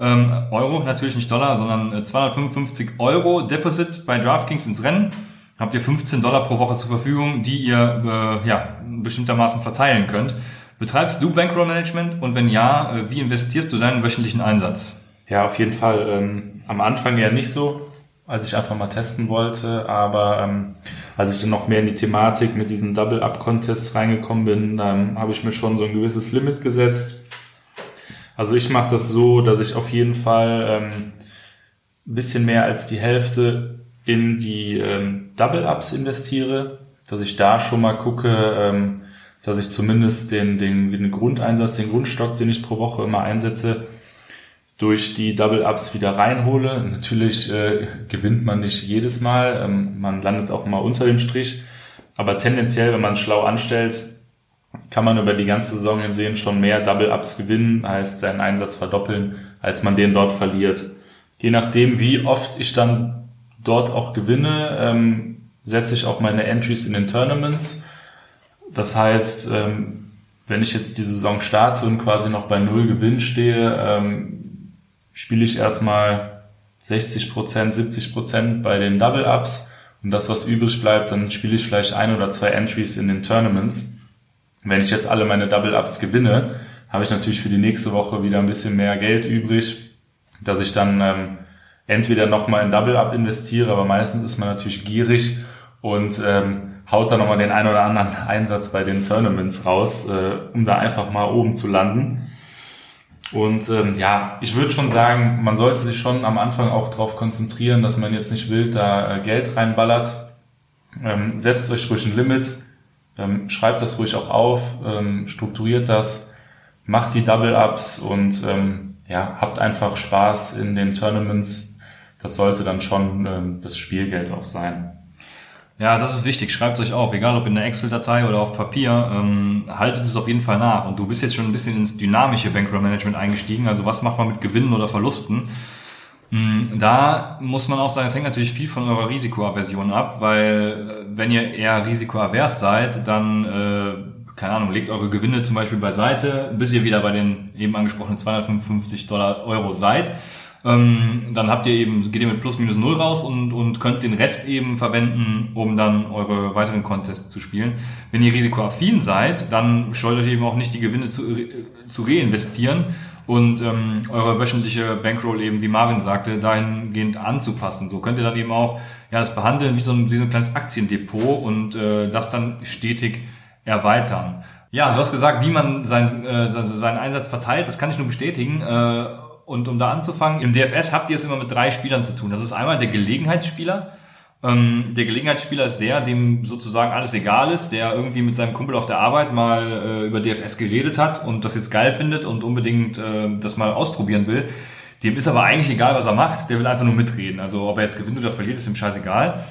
ähm, Euro, natürlich nicht Dollar, sondern 255 äh, Euro Deposit bei DraftKings ins Rennen. Habt ihr 15 Dollar pro Woche zur Verfügung, die ihr äh, ja, bestimmtermaßen verteilen könnt. Betreibst du Bankroll Management und wenn ja, äh, wie investierst du deinen wöchentlichen Einsatz? Ja, auf jeden Fall. Ähm, am Anfang ja nicht so als ich einfach mal testen wollte. Aber ähm, als ich dann noch mehr in die Thematik mit diesen Double-Up-Contests reingekommen bin, dann habe ich mir schon so ein gewisses Limit gesetzt. Also ich mache das so, dass ich auf jeden Fall ähm, ein bisschen mehr als die Hälfte in die ähm, Double-Ups investiere, dass ich da schon mal gucke, ähm, dass ich zumindest den, den, den Grundeinsatz, den Grundstock, den ich pro Woche immer einsetze, durch die Double-Ups wieder reinhole. Natürlich äh, gewinnt man nicht jedes Mal, ähm, man landet auch mal unter dem Strich, aber tendenziell, wenn man schlau anstellt, kann man über die ganze Saison hinsehen schon mehr Double-Ups gewinnen, heißt seinen Einsatz verdoppeln, als man den dort verliert. Je nachdem, wie oft ich dann dort auch gewinne, ähm, setze ich auch meine Entries in den Tournaments. Das heißt, ähm, wenn ich jetzt die Saison starte und quasi noch bei Null Gewinn stehe, ähm, spiele ich erstmal 60 Prozent, 70 Prozent bei den Double-Ups und das, was übrig bleibt, dann spiele ich vielleicht ein oder zwei Entries in den Tournaments. Wenn ich jetzt alle meine Double-Ups gewinne, habe ich natürlich für die nächste Woche wieder ein bisschen mehr Geld übrig, dass ich dann ähm, entweder nochmal in Double-Up investiere, aber meistens ist man natürlich gierig und ähm, haut dann nochmal den ein oder anderen Einsatz bei den Tournaments raus, äh, um da einfach mal oben zu landen. Und ähm, ja, ich würde schon sagen, man sollte sich schon am Anfang auch darauf konzentrieren, dass man jetzt nicht wild da äh, Geld reinballert. Ähm, setzt euch ruhig ein Limit, ähm, schreibt das ruhig auch auf, ähm, strukturiert das, macht die Double-Ups und ähm, ja, habt einfach Spaß in den Tournaments. Das sollte dann schon ähm, das Spielgeld auch sein. Ja, das ist wichtig. Schreibt euch auf, egal ob in der Excel-Datei oder auf Papier, ähm, haltet es auf jeden Fall nach. Und du bist jetzt schon ein bisschen ins dynamische Bankroll-Management eingestiegen. Also was macht man mit Gewinnen oder Verlusten? Mm, da muss man auch sagen, es hängt natürlich viel von eurer Risikoaversion ab, weil äh, wenn ihr eher risikoavers seid, dann, äh, keine Ahnung, legt eure Gewinne zum Beispiel beiseite, bis ihr wieder bei den eben angesprochenen 255 Dollar Euro seid. Ähm, dann habt ihr eben, geht ihr mit plus minus null raus und, und könnt den Rest eben verwenden, um dann eure weiteren Contests zu spielen. Wenn ihr risikoaffin seid, dann scheut euch eben auch nicht die Gewinne zu, zu reinvestieren und ähm, eure wöchentliche Bankroll eben, wie Marvin sagte, dahingehend anzupassen. So könnt ihr dann eben auch ja, das behandeln wie so ein, wie so ein kleines Aktiendepot und äh, das dann stetig erweitern. Ja, du hast gesagt, wie man sein, äh, seinen Einsatz verteilt, das kann ich nur bestätigen. Äh, und um da anzufangen, im DFS habt ihr es immer mit drei Spielern zu tun. Das ist einmal der Gelegenheitsspieler. Ähm, der Gelegenheitsspieler ist der, dem sozusagen alles egal ist, der irgendwie mit seinem Kumpel auf der Arbeit mal äh, über DFS geredet hat und das jetzt geil findet und unbedingt äh, das mal ausprobieren will. Dem ist aber eigentlich egal, was er macht, der will einfach nur mitreden. Also ob er jetzt gewinnt oder verliert, ist ihm scheißegal.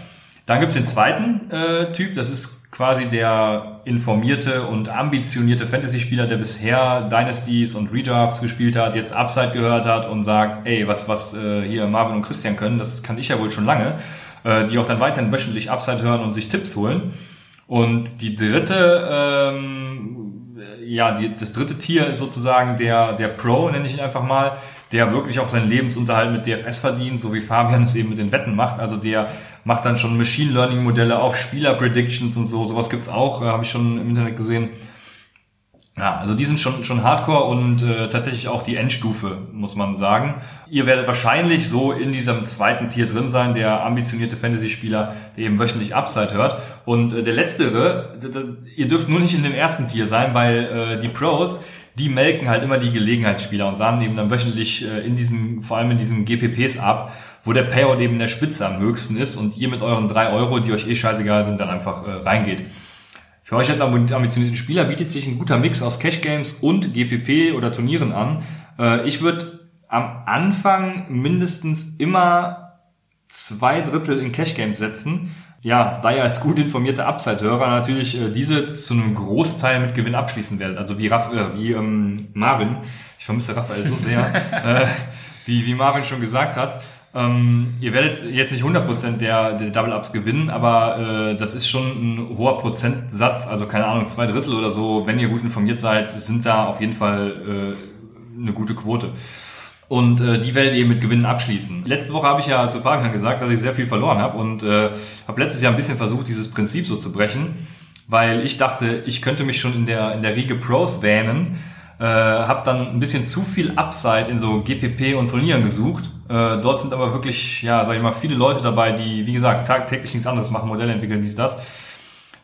Dann gibt's den zweiten äh, Typ, das ist quasi der informierte und ambitionierte Fantasy-Spieler, der bisher Dynasties und Redrafts gespielt hat, jetzt Upside gehört hat und sagt, ey, was, was äh, hier Marvin und Christian können, das kann ich ja wohl schon lange, äh, die auch dann weiterhin wöchentlich Upside hören und sich Tipps holen. Und die dritte, ähm, ja, die, das dritte Tier ist sozusagen der, der Pro, nenne ich ihn einfach mal, der wirklich auch seinen Lebensunterhalt mit DFS verdient, so wie Fabian es eben mit den Wetten macht. Also der macht dann schon Machine Learning Modelle auf Spieler-Predictions und so. Sowas gibt's auch, äh, habe ich schon im Internet gesehen. Ja, also die sind schon, schon Hardcore und äh, tatsächlich auch die Endstufe, muss man sagen. Ihr werdet wahrscheinlich so in diesem zweiten Tier drin sein, der ambitionierte Fantasy-Spieler, der eben wöchentlich Upside hört. Und äh, der letztere, ihr dürft nur nicht in dem ersten Tier sein, weil äh, die Pros, die melken halt immer die Gelegenheitsspieler und sahen eben dann wöchentlich äh, in diesen, vor allem in diesen GPPs ab, wo der Payout eben in der Spitze am höchsten ist und ihr mit euren drei Euro, die euch eh scheißegal sind, dann einfach äh, reingeht. Für euch als ambitionierten Spieler bietet sich ein guter Mix aus Cash Games und GPP oder Turnieren an. Äh, ich würde am Anfang mindestens immer zwei Drittel in Cash Games setzen. Ja, da ihr als gut informierte Upside-Hörer natürlich äh, diese zu einem Großteil mit Gewinn abschließen werdet. Also wie, Raff, äh, wie ähm, Marvin, ich vermisse Raphael so sehr, äh, wie, wie Marvin schon gesagt hat, ähm, ihr werdet jetzt nicht 100% der, der Double-Ups gewinnen, aber äh, das ist schon ein hoher Prozentsatz, also keine Ahnung, zwei Drittel oder so, wenn ihr gut informiert seid, sind da auf jeden Fall äh, eine gute Quote. Und äh, die werdet ihr mit Gewinnen abschließen. Letzte Woche habe ich ja zu Fabian gesagt, dass ich sehr viel verloren habe und äh, habe letztes Jahr ein bisschen versucht, dieses Prinzip so zu brechen, weil ich dachte, ich könnte mich schon in der, in der Riege Pros wähnen, äh, habe dann ein bisschen zu viel Upside in so GPP und Turnieren gesucht äh, dort sind aber wirklich, ja, sag ich mal, viele Leute dabei, die, wie gesagt, tagtäglich nichts anderes machen, Modelle entwickeln, dies, das.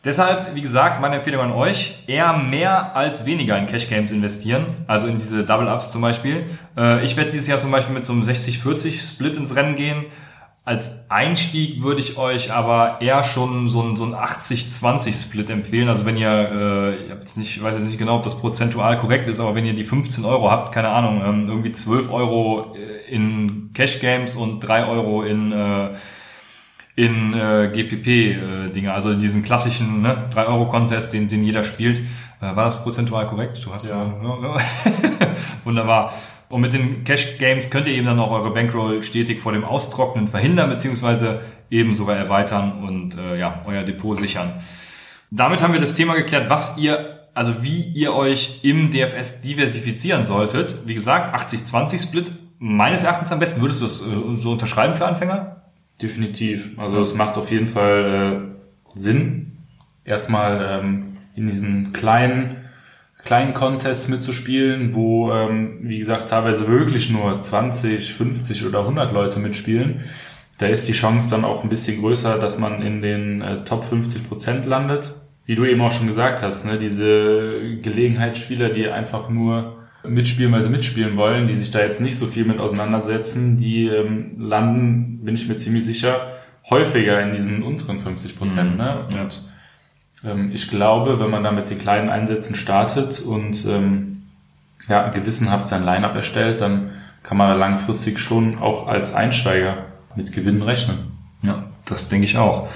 Deshalb, wie gesagt, meine Empfehlung an euch, eher mehr als weniger in Cash Games investieren, also in diese Double Ups zum Beispiel. Äh, ich werde dieses Jahr zum Beispiel mit so einem 60-40 Split ins Rennen gehen. Als Einstieg würde ich euch aber eher schon so ein, so ein 80-20-Split empfehlen. Also wenn ihr, äh, ich jetzt nicht, weiß jetzt nicht genau, ob das prozentual korrekt ist, aber wenn ihr die 15 Euro habt, keine Ahnung, ähm, irgendwie 12 Euro äh, in Cash Games und 3 Euro in, äh, in äh, GPP-Dinge, äh, also in diesen klassischen ne, 3-Euro-Contest, den, den jeder spielt. Äh, war das prozentual korrekt? Du hast ja. Äh, wunderbar. Und mit den Cash Games könnt ihr eben dann auch eure Bankroll stetig vor dem Austrocknen verhindern, beziehungsweise eben sogar erweitern und äh, ja, euer Depot sichern. Damit haben wir das Thema geklärt, was ihr, also wie ihr euch im DFS diversifizieren solltet. Wie gesagt, 80-20 Split, meines Erachtens am besten. Würdest du das äh, so unterschreiben für Anfänger? Definitiv. Also es macht auf jeden Fall äh, Sinn, erstmal ähm, in diesen kleinen kleinen Contests mitzuspielen, wo, ähm, wie gesagt, teilweise wirklich nur 20, 50 oder 100 Leute mitspielen. Da ist die Chance dann auch ein bisschen größer, dass man in den äh, Top 50 Prozent landet. Wie du eben auch schon gesagt hast, ne, diese Gelegenheitsspieler, die einfach nur mitspielen, weil sie mitspielen wollen, die sich da jetzt nicht so viel mit auseinandersetzen, die ähm, landen, bin ich mir ziemlich sicher, häufiger in diesen unteren 50 Prozent. Mhm. Ne? Und ähm, ich glaube, wenn man da mit den kleinen Einsätzen startet und ähm, ja, gewissenhaft sein Line-up erstellt, dann kann man da langfristig schon auch als Einsteiger mit Gewinnen rechnen. Ja, das denke ich auch.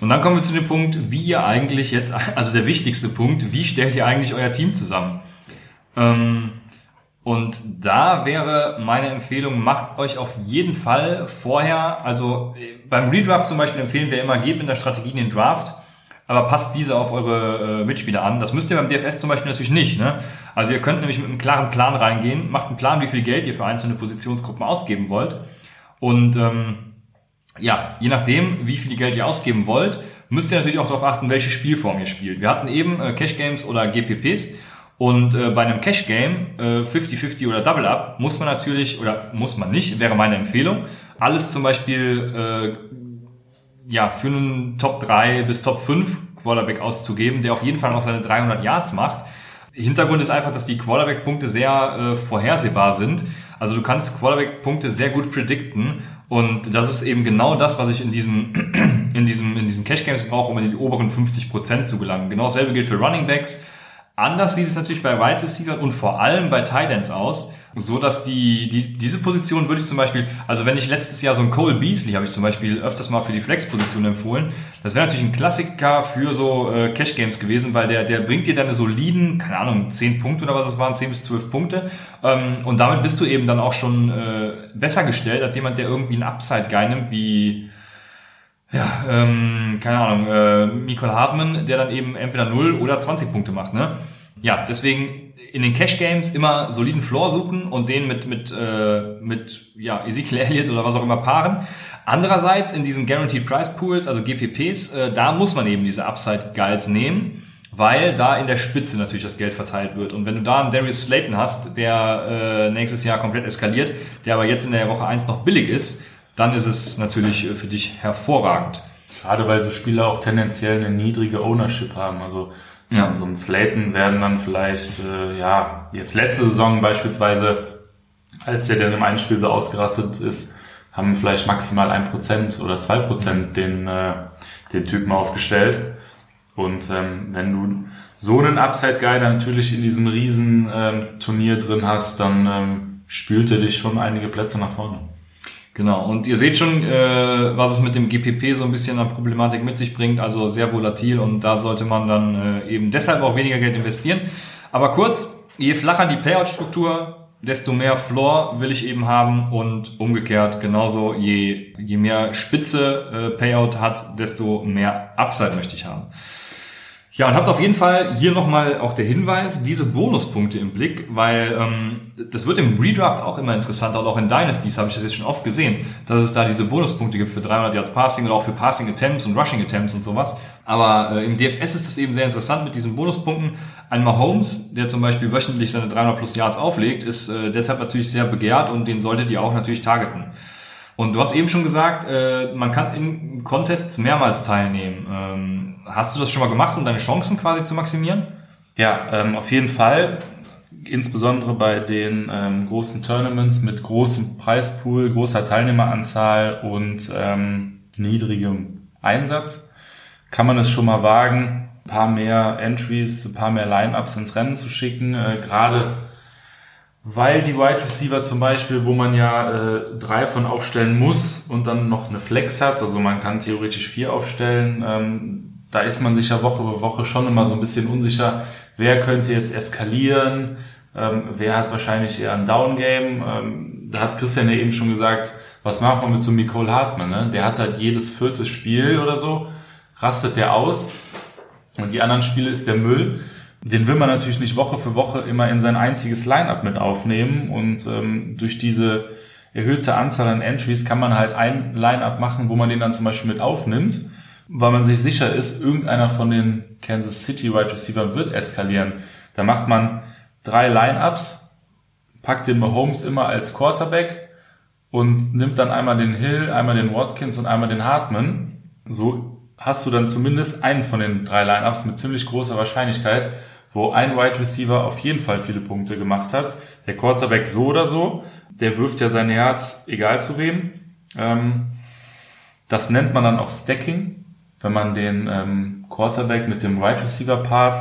Und dann kommen wir zu dem Punkt, wie ihr eigentlich jetzt, also der wichtigste Punkt, wie stellt ihr eigentlich euer Team zusammen? Ähm, und da wäre meine Empfehlung, macht euch auf jeden Fall vorher, also beim Redraft zum Beispiel empfehlen wir immer, gebt in der Strategie den Draft aber passt diese auf eure äh, Mitspieler an. Das müsst ihr beim DFS zum Beispiel natürlich nicht. Ne? Also ihr könnt nämlich mit einem klaren Plan reingehen, macht einen Plan, wie viel Geld ihr für einzelne Positionsgruppen ausgeben wollt. Und ähm, ja, je nachdem, wie viel Geld ihr ausgeben wollt, müsst ihr natürlich auch darauf achten, welche Spielform ihr spielt. Wir hatten eben äh, Cash Games oder GPPs und äh, bei einem Cash Game, äh, 50-50 oder Double Up, muss man natürlich, oder muss man nicht, wäre meine Empfehlung, alles zum Beispiel äh, ja, für einen Top 3 bis Top 5 Quarterback auszugeben, der auf jeden Fall noch seine 300 Yards macht. Hintergrund ist einfach, dass die Quarterback-Punkte sehr äh, vorhersehbar sind. Also du kannst Quarterback-Punkte sehr gut predikten und das ist eben genau das, was ich in diesem, in diesem, in diesen Cash Games brauche, um in die oberen 50 Prozent zu gelangen. Genau dasselbe gilt für Running Backs. Anders sieht es natürlich bei Wide Receiver und vor allem bei Tight Ends aus, so dass die, die diese Position würde ich zum Beispiel, also wenn ich letztes Jahr so ein Cole Beasley habe ich zum Beispiel öfters mal für die Flex-Position empfohlen, das wäre natürlich ein Klassiker für so äh, Cash Games gewesen, weil der der bringt dir dann eine soliden, keine Ahnung, 10 Punkte oder was es waren, 10 bis 12 Punkte ähm, und damit bist du eben dann auch schon äh, besser gestellt als jemand, der irgendwie einen Upside Guy nimmt wie ja, ähm, keine Ahnung, äh, Michael Hartmann, der dann eben entweder 0 oder 20 Punkte macht, ne? Ja, deswegen in den Cash Games immer soliden Floor suchen und den mit mit äh, mit ja Ezekiel Elliott oder was auch immer paaren. Andererseits in diesen Guaranteed Price Pools, also GPPs, äh, da muss man eben diese Upside Guys nehmen, weil da in der Spitze natürlich das Geld verteilt wird. Und wenn du da einen Darius Slayton hast, der äh, nächstes Jahr komplett eskaliert, der aber jetzt in der Woche 1 noch billig ist, dann ist es natürlich äh, für dich hervorragend. Gerade weil so Spieler auch tendenziell eine niedrige Ownership haben. Also ja. So ein Slaten werden dann vielleicht, äh, ja, jetzt letzte Saison beispielsweise, als der dann im einen Spiel so ausgerastet ist, haben vielleicht maximal ein Prozent oder zwei Prozent den, äh, den Typen aufgestellt. Und ähm, wenn du so einen Upside-Guy natürlich in diesem riesen ähm, Turnier drin hast, dann ähm, spült er dich schon einige Plätze nach vorne. Genau, und ihr seht schon, äh, was es mit dem GPP so ein bisschen an Problematik mit sich bringt, also sehr volatil und da sollte man dann äh, eben deshalb auch weniger Geld investieren. Aber kurz, je flacher die Payout-Struktur, desto mehr Floor will ich eben haben und umgekehrt genauso, je, je mehr Spitze äh, Payout hat, desto mehr Upside möchte ich haben. Ja, und habt auf jeden Fall hier nochmal auch der Hinweis, diese Bonuspunkte im Blick, weil ähm, das wird im Redraft auch immer interessanter und auch in Dynasties habe ich das jetzt schon oft gesehen, dass es da diese Bonuspunkte gibt für 300 Yards Passing oder auch für Passing Attempts und Rushing Attempts und sowas. Aber äh, im DFS ist es eben sehr interessant mit diesen Bonuspunkten. Ein Mahomes, der zum Beispiel wöchentlich seine 300 plus Yards auflegt, ist äh, deshalb natürlich sehr begehrt und den solltet ihr auch natürlich targeten. Und du hast eben schon gesagt, äh, man kann in Contests mehrmals teilnehmen. Ähm, hast du das schon mal gemacht, um deine Chancen quasi zu maximieren? Ja, ähm, auf jeden Fall. Insbesondere bei den ähm, großen Tournaments mit großem Preispool, großer Teilnehmeranzahl und ähm, niedrigem Einsatz kann man es schon mal wagen, ein paar mehr Entries, ein paar mehr Lineups ins Rennen zu schicken. Äh, Gerade weil die Wide Receiver zum Beispiel, wo man ja äh, drei von aufstellen muss und dann noch eine Flex hat, also man kann theoretisch vier aufstellen, ähm, da ist man sich ja Woche für Woche schon immer so ein bisschen unsicher, wer könnte jetzt eskalieren, ähm, wer hat wahrscheinlich eher ein Down-Game. Ähm, da hat Christian ja eben schon gesagt, was macht man mit so Nicole Hartmann? Ne? Der hat halt jedes viertes Spiel oder so, rastet der aus und die anderen Spiele ist der Müll. Den will man natürlich nicht Woche für Woche immer in sein einziges Line-up mit aufnehmen und ähm, durch diese erhöhte Anzahl an Entries kann man halt ein Line-up machen, wo man den dann zum Beispiel mit aufnimmt weil man sich sicher ist, irgendeiner von den Kansas City Wide Receiver wird eskalieren. Da macht man drei Lineups, packt den Mahomes immer als Quarterback und nimmt dann einmal den Hill, einmal den Watkins und einmal den Hartman. So hast du dann zumindest einen von den drei Lineups mit ziemlich großer Wahrscheinlichkeit, wo ein Wide Receiver auf jeden Fall viele Punkte gemacht hat. Der Quarterback so oder so, der wirft ja sein Herz egal zu wem. Ähm, das nennt man dann auch Stacking wenn man den ähm, Quarterback mit dem Wide Receiver Part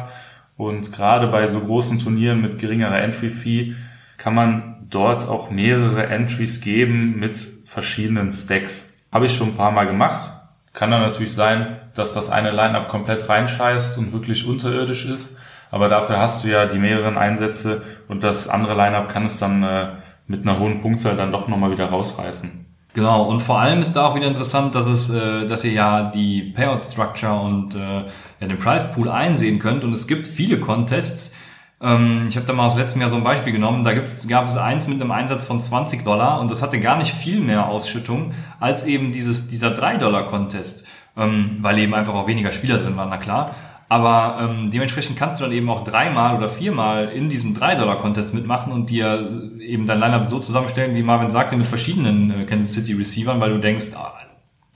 und gerade bei so großen Turnieren mit geringerer Entry Fee kann man dort auch mehrere Entries geben mit verschiedenen Stacks. Habe ich schon ein paar Mal gemacht. Kann dann natürlich sein, dass das eine Lineup komplett reinscheißt und wirklich unterirdisch ist. Aber dafür hast du ja die mehreren Einsätze und das andere Lineup kann es dann äh, mit einer hohen Punktzahl dann doch nochmal wieder rausreißen. Genau, und vor allem ist da auch wieder interessant, dass es, äh, dass ihr ja die Payout Structure und äh, ja, den Price Pool einsehen könnt. Und es gibt viele Contests. Ähm, ich habe da mal aus letztem Jahr so ein Beispiel genommen. Da gibt's, gab es eins mit einem Einsatz von 20 Dollar und das hatte gar nicht viel mehr Ausschüttung als eben dieses, dieser 3 Dollar Contest, ähm, weil eben einfach auch weniger Spieler drin waren, na klar. Aber ähm, dementsprechend kannst du dann eben auch dreimal oder viermal in diesem 3-Dollar-Contest mitmachen und dir eben dein Lineup so zusammenstellen, wie Marvin sagte, mit verschiedenen äh, Kansas City Receivern, weil du denkst, ah,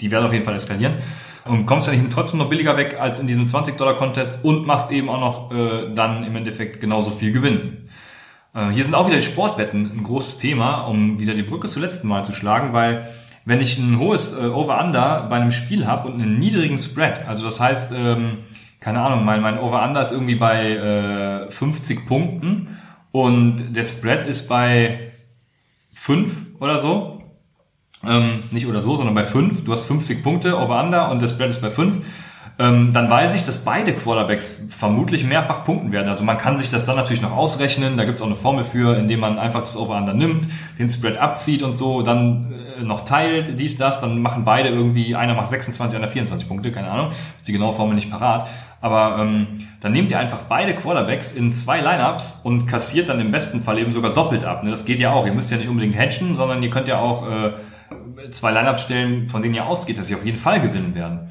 die werden auf jeden Fall eskalieren. Und kommst ja nicht trotzdem noch billiger weg als in diesem 20-Dollar-Contest und machst eben auch noch äh, dann im Endeffekt genauso viel Gewinn. Äh, hier sind auch wieder die Sportwetten ein großes Thema, um wieder die Brücke zum letzten Mal zu schlagen, weil wenn ich ein hohes äh, Over-Under bei einem Spiel habe und einen niedrigen Spread, also das heißt, ähm, keine Ahnung, mein, mein Over-Under ist irgendwie bei äh, 50 Punkten und der Spread ist bei 5 oder so. Ähm, nicht oder so, sondern bei 5. Du hast 50 Punkte Over-Under und der Spread ist bei 5. Ähm, dann weiß ich, dass beide Quarterbacks vermutlich mehrfach punkten werden. Also man kann sich das dann natürlich noch ausrechnen. Da gibt es auch eine Formel für, indem man einfach das Over-Under nimmt, den Spread abzieht und so, dann äh, noch teilt, dies, das, dann machen beide irgendwie, einer macht 26, einer 24 Punkte, keine Ahnung, ist die genaue Formel nicht parat. Aber ähm, dann nehmt ihr einfach beide Quarterbacks in zwei Lineups und kassiert dann im besten Fall eben sogar doppelt ab. Ne? Das geht ja auch. Ihr müsst ja nicht unbedingt hatchen, sondern ihr könnt ja auch äh, zwei Lineups stellen, von denen ihr ausgeht, dass sie auf jeden Fall gewinnen werden.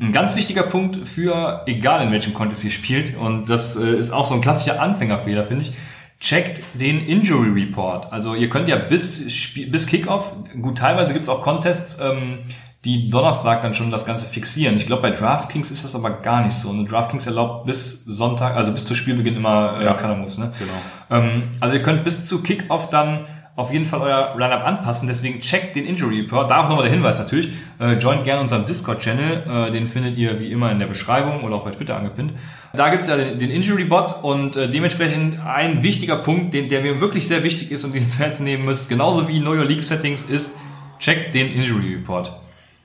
Ein ganz wichtiger Punkt für, egal in welchem Contest ihr spielt, und das äh, ist auch so ein klassischer Anfängerfehler, finde ich, checkt den Injury Report. Also ihr könnt ja bis, bis Kickoff, gut, teilweise gibt es auch Contests, ähm, die Donnerstag dann schon das Ganze fixieren. Ich glaube, bei DraftKings ist das aber gar nicht so. Und DraftKings erlaubt bis Sonntag, also bis zu Spielbeginn immer äh, ja. Color ne? Genau. Ähm, also ihr könnt bis zu Kickoff dann auf jeden Fall euer Lineup anpassen. Deswegen checkt den Injury Report. Da auch nochmal der Hinweis natürlich. Äh, joint gerne unserem Discord-Channel. Äh, den findet ihr wie immer in der Beschreibung oder auch bei Twitter angepinnt. Da gibt's ja den, den Injury Bot und äh, dementsprechend ein wichtiger Punkt, den, der mir wirklich sehr wichtig ist und den ihr zu Herzen nehmen müsst, genauso wie Know Your League Settings, ist checkt den Injury Report.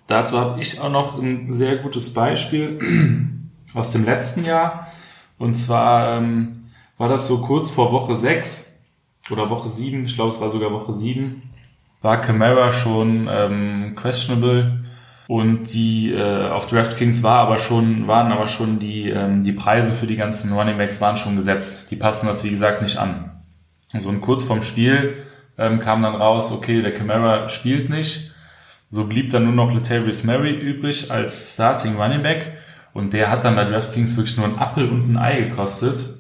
Dazu habe ich auch noch ein sehr gutes Beispiel aus dem letzten Jahr. Und zwar ähm, war das so kurz vor Woche 6 oder Woche 7, ich glaube es war sogar Woche 7, war Camara schon ähm, questionable und die äh, auf DraftKings war aber schon, waren aber schon die, ähm, die Preise für die ganzen Running Backs waren schon gesetzt. Die passen das wie gesagt nicht an. Also und kurz vorm Spiel ähm, kam dann raus, okay, der Camara spielt nicht so blieb dann nur noch Latavius Murray übrig als Starting Running Back und der hat dann bei DraftKings wirklich nur ein Apfel und ein Ei gekostet.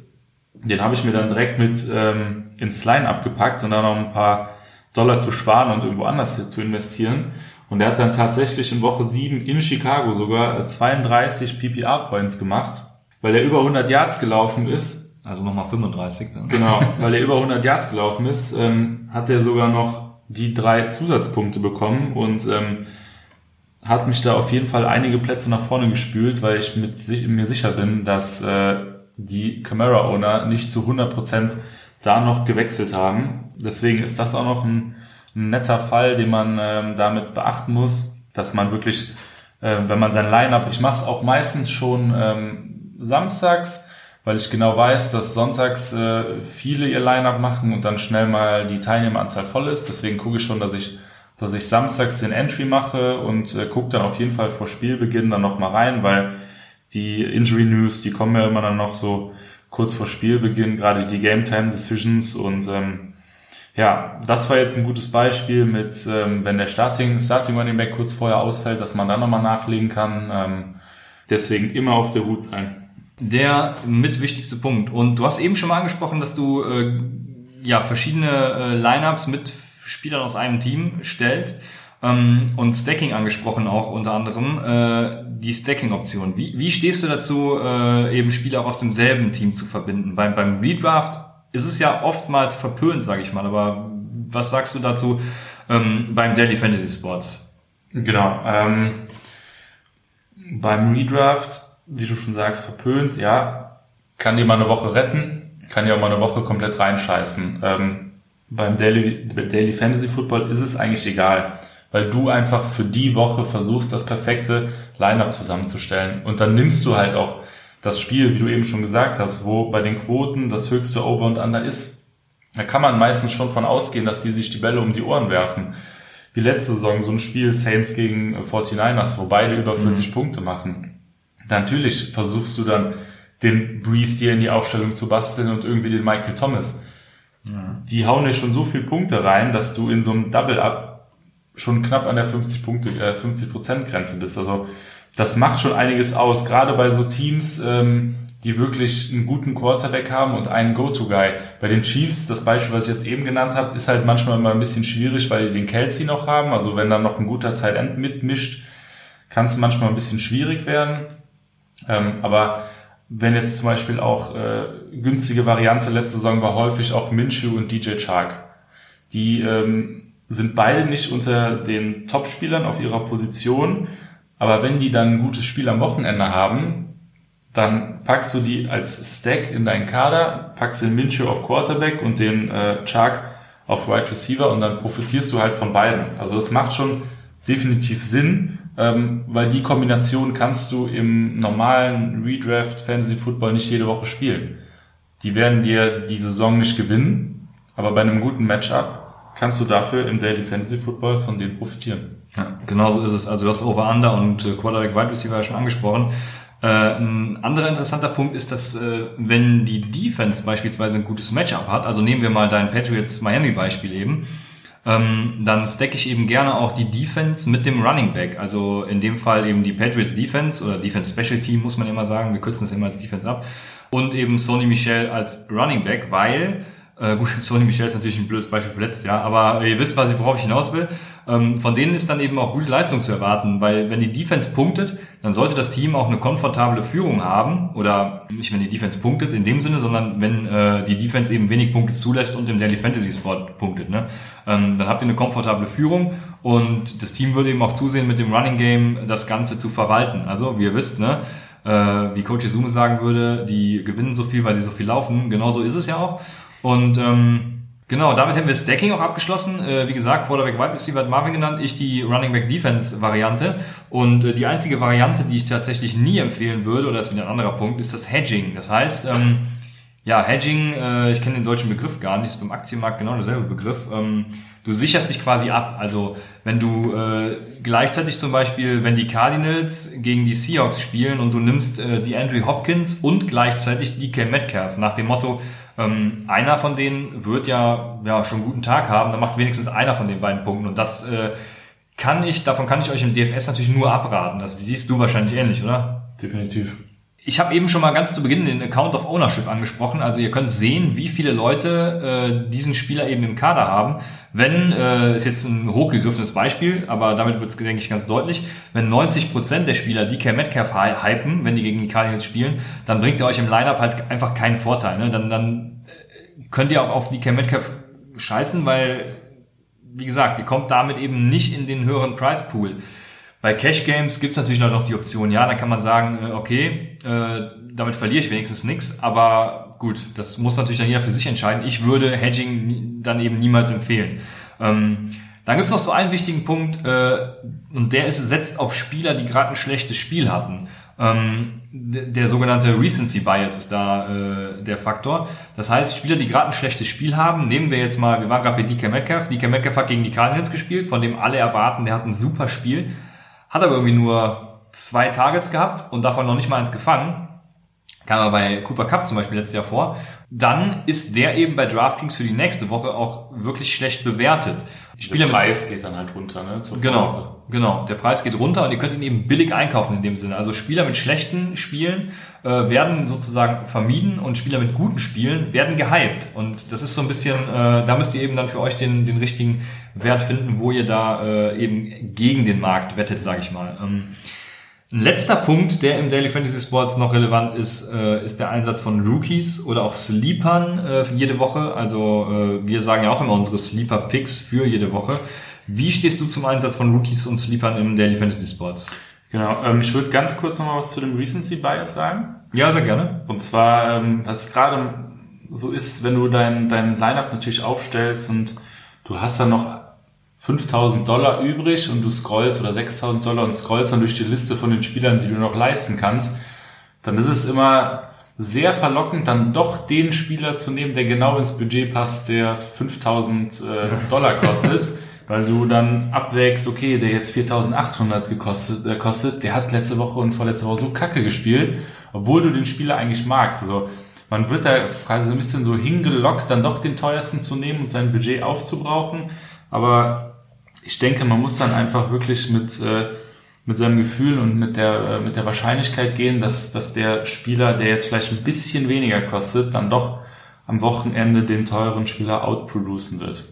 Den habe ich mir dann direkt mit ähm, ins Line abgepackt und dann noch ein paar Dollar zu sparen und irgendwo anders zu investieren. Und er hat dann tatsächlich in Woche 7 in Chicago sogar 32 PPR-Points gemacht, weil er über 100 Yards gelaufen ist. Also nochmal 35 dann. Genau, weil er über 100 Yards gelaufen ist, ähm, hat er sogar noch die drei Zusatzpunkte bekommen und ähm, hat mich da auf jeden Fall einige Plätze nach vorne gespült, weil ich mit mir sicher bin, dass äh, die Camera-Owner nicht zu 100% da noch gewechselt haben. Deswegen ist das auch noch ein, ein netter Fall, den man ähm, damit beachten muss, dass man wirklich, äh, wenn man sein Line-Up, ich mache es auch meistens schon ähm, samstags, weil ich genau weiß, dass sonntags äh, viele ihr Line-Up machen und dann schnell mal die Teilnehmeranzahl voll ist. Deswegen gucke ich schon, dass ich, dass ich samstags den Entry mache und äh, gucke dann auf jeden Fall vor Spielbeginn dann nochmal rein, weil die Injury News, die kommen ja immer dann noch so kurz vor Spielbeginn, gerade die Game Time Decisions und ähm, ja, das war jetzt ein gutes Beispiel mit, ähm, wenn der Starting, Starting Running Back kurz vorher ausfällt, dass man dann nochmal nachlegen kann. Ähm, deswegen immer auf der Hut sein der mit wichtigste Punkt. Und du hast eben schon mal angesprochen, dass du äh, ja verschiedene äh, Lineups mit Spielern aus einem Team stellst ähm, und Stacking angesprochen auch unter anderem äh, die Stacking-Option. Wie, wie stehst du dazu, äh, eben Spieler aus demselben Team zu verbinden? Beim, beim Redraft ist es ja oftmals verpönt, sage ich mal. Aber was sagst du dazu ähm, beim Daily Fantasy Sports? Genau. Ähm, beim Redraft wie du schon sagst, verpönt, ja, kann dir mal eine Woche retten, kann dir auch mal eine Woche komplett reinscheißen. Ähm, beim Daily, Daily Fantasy Football ist es eigentlich egal, weil du einfach für die Woche versuchst, das perfekte Lineup zusammenzustellen. Und dann nimmst du halt auch das Spiel, wie du eben schon gesagt hast, wo bei den Quoten das höchste Over und Under ist. Da kann man meistens schon von ausgehen, dass die sich die Bälle um die Ohren werfen. wie letzte Saison so ein Spiel Saints gegen 49ers, wo beide über 40 mhm. Punkte machen. Natürlich versuchst du dann den Breeze dir in die Aufstellung zu basteln und irgendwie den Michael Thomas. Ja. Die hauen dir schon so viele Punkte rein, dass du in so einem Double-Up schon knapp an der 50 Punkte, äh, 50 Prozent Grenze bist. Also das macht schon einiges aus, gerade bei so Teams, ähm, die wirklich einen guten Quarterback haben und einen Go-To-Guy. Bei den Chiefs, das Beispiel, was ich jetzt eben genannt habe, ist halt manchmal mal ein bisschen schwierig, weil die den Kelsey noch haben. Also wenn dann noch ein guter Tight End mitmischt, kann es manchmal ein bisschen schwierig werden. Ähm, aber wenn jetzt zum Beispiel auch äh, günstige Variante letzte Saison war häufig auch Minshew und DJ Chark. Die ähm, sind beide nicht unter den Top-Spielern auf ihrer Position, aber wenn die dann ein gutes Spiel am Wochenende haben, dann packst du die als Stack in deinen Kader, packst den Minshew auf Quarterback und den äh, Chark auf Wide Receiver und dann profitierst du halt von beiden. Also es macht schon definitiv Sinn, ähm, weil die Kombination kannst du im normalen Redraft Fantasy Football nicht jede Woche spielen. Die werden dir die Saison nicht gewinnen, aber bei einem guten Matchup kannst du dafür im Daily Fantasy Football von denen profitieren. Ja, genau so ist es. Also du hast Over-Under und äh, Quarterback Wide Receiver ja schon angesprochen. Äh, ein anderer interessanter Punkt ist, dass äh, wenn die Defense beispielsweise ein gutes Matchup hat, also nehmen wir mal dein Patriots Miami Beispiel eben, ähm, dann stacke ich eben gerne auch die Defense mit dem Running Back. Also in dem Fall eben die Patriots Defense oder Defense Special Team muss man immer sagen. Wir kürzen das immer als Defense ab. Und eben Sony Michel als Running Back, weil äh, gut, Sony Michel ist natürlich ein blödes Beispiel für letztes Jahr, aber ihr wisst, ich, worauf ich hinaus will. Ähm, von denen ist dann eben auch gute Leistung zu erwarten, weil wenn die Defense punktet, dann sollte das Team auch eine komfortable Führung haben oder nicht, wenn die Defense punktet in dem Sinne, sondern wenn äh, die Defense eben wenig Punkte zulässt und im Daily Fantasy Sport punktet. Ne? Ähm, dann habt ihr eine komfortable Führung und das Team würde eben auch zusehen, mit dem Running Game das Ganze zu verwalten. Also wie ihr wisst, ne? äh, wie Coach Izume sagen würde, die gewinnen so viel, weil sie so viel laufen. Genauso ist es ja auch. Und ähm, Genau, damit haben wir Stacking auch abgeschlossen. Äh, wie gesagt, Quarterback Wide Receiver hat Marvin genannt, ich die Running Back Defense Variante. Und äh, die einzige Variante, die ich tatsächlich nie empfehlen würde, oder das ist wieder ein anderer Punkt, ist das Hedging. Das heißt, ähm, ja, Hedging, äh, ich kenne den deutschen Begriff gar nicht, ist beim Aktienmarkt genau derselbe Begriff. Ähm, du sicherst dich quasi ab. Also wenn du äh, gleichzeitig zum Beispiel, wenn die Cardinals gegen die Seahawks spielen und du nimmst äh, die Andrew Hopkins und gleichzeitig DK Metcalf nach dem Motto, ähm, einer von denen wird ja, ja schon einen guten Tag haben, dann macht wenigstens einer von den beiden Punkten. Und das äh, kann ich, davon kann ich euch im DFS natürlich nur abraten. Das siehst du wahrscheinlich ähnlich, oder? Definitiv. Ich habe eben schon mal ganz zu Beginn den Account of Ownership angesprochen. Also ihr könnt sehen, wie viele Leute äh, diesen Spieler eben im Kader haben. Wenn, äh, ist jetzt ein hochgegriffenes Beispiel, aber damit wird es, denke ich, ganz deutlich, wenn 90% der Spieler DK Metcalf hypen, wenn die gegen die Cardinals spielen, dann bringt er euch im Lineup halt einfach keinen Vorteil. Ne? Dann, dann könnt ihr auch auf DK Metcalf scheißen, weil, wie gesagt, ihr kommt damit eben nicht in den höheren Price Pool. Bei Cash Games gibt es natürlich noch die Option, ja, dann kann man sagen, äh, okay, äh, damit verliere ich wenigstens nichts, aber gut, das muss natürlich dann jeder für sich entscheiden. Ich würde Hedging dann eben niemals empfehlen. Ähm, dann gibt es noch so einen wichtigen Punkt, äh, und der ist, setzt auf Spieler, die gerade ein schlechtes Spiel hatten. Ähm, der sogenannte Recency Bias ist da der Faktor. Das heißt, Spieler, die gerade ein schlechtes Spiel haben, nehmen wir jetzt mal, wir waren gerade bei DK Metcalf. DK Metcalf hat gegen die Cardinals gespielt, von dem alle erwarten, der hat ein super Spiel hat aber irgendwie nur zwei Targets gehabt und davon noch nicht mal eins gefangen. Kam aber bei Cooper Cup zum Beispiel letztes Jahr vor. Dann ist der eben bei DraftKings für die nächste Woche auch wirklich schlecht bewertet. Spieler der Preis geht dann halt runter, ne? genau, genau. Der Preis geht runter und ihr könnt ihn eben billig einkaufen in dem Sinne. Also Spieler mit schlechten Spielen äh, werden sozusagen vermieden und Spieler mit guten Spielen werden gehypt. Und das ist so ein bisschen, äh, da müsst ihr eben dann für euch den, den richtigen Wert finden, wo ihr da äh, eben gegen den Markt wettet, sage ich mal. Ähm, ein letzter Punkt, der im Daily Fantasy Sports noch relevant ist, äh, ist der Einsatz von Rookies oder auch Sleepern äh, jede Woche. Also äh, wir sagen ja auch immer unsere Sleeper Picks für jede Woche. Wie stehst du zum Einsatz von Rookies und Sleepern im Daily Fantasy Sports? Genau, ähm, ich würde ganz kurz noch mal was zu dem Recency Bias sagen. Ja, sehr gerne. Und zwar, ähm, was gerade so ist, wenn du dein, dein Lineup natürlich aufstellst und du hast dann noch 5000 Dollar übrig und du scrollst oder 6000 Dollar und scrollst dann durch die Liste von den Spielern, die du noch leisten kannst, dann ist es immer sehr verlockend, dann doch den Spieler zu nehmen, der genau ins Budget passt, der 5000 äh, Dollar kostet, weil du dann abwägst, okay, der jetzt 4800 gekostet, äh, kostet, der hat letzte Woche und vorletzte Woche so kacke gespielt, obwohl du den Spieler eigentlich magst. Also man wird da quasi so ein bisschen so hingelockt, dann doch den teuersten zu nehmen und sein Budget aufzubrauchen. Aber ich denke, man muss dann einfach wirklich mit, äh, mit seinem Gefühl und mit der, äh, mit der Wahrscheinlichkeit gehen, dass, dass der Spieler, der jetzt vielleicht ein bisschen weniger kostet, dann doch am Wochenende den teuren Spieler outproducen wird.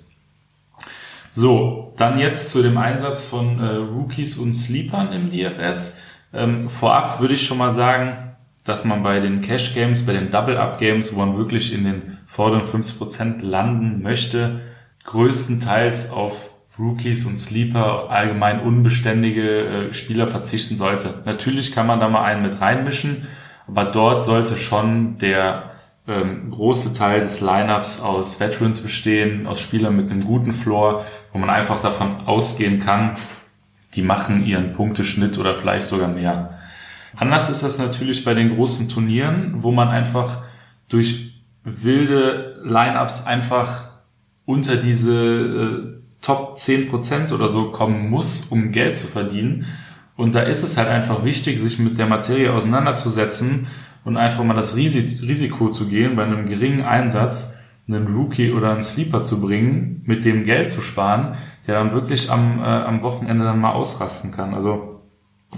So, dann jetzt zu dem Einsatz von äh, Rookies und Sleepern im DFS. Ähm, vorab würde ich schon mal sagen, dass man bei den Cash Games, bei den Double Up Games, wo man wirklich in den vorderen 50% landen möchte, größtenteils auf Rookies und Sleeper, allgemein unbeständige äh, Spieler verzichten sollte. Natürlich kann man da mal einen mit reinmischen, aber dort sollte schon der ähm, große Teil des Lineups aus Veterans bestehen, aus Spielern mit einem guten Floor, wo man einfach davon ausgehen kann, die machen ihren Punkteschnitt oder vielleicht sogar mehr. Anders ist das natürlich bei den großen Turnieren, wo man einfach durch wilde Lineups einfach unter diese äh, Top 10% oder so kommen muss, um Geld zu verdienen. Und da ist es halt einfach wichtig, sich mit der Materie auseinanderzusetzen und einfach mal das Risiko zu gehen, bei einem geringen Einsatz einen Rookie oder einen Sleeper zu bringen, mit dem Geld zu sparen, der dann wirklich am, äh, am Wochenende dann mal ausrasten kann. Also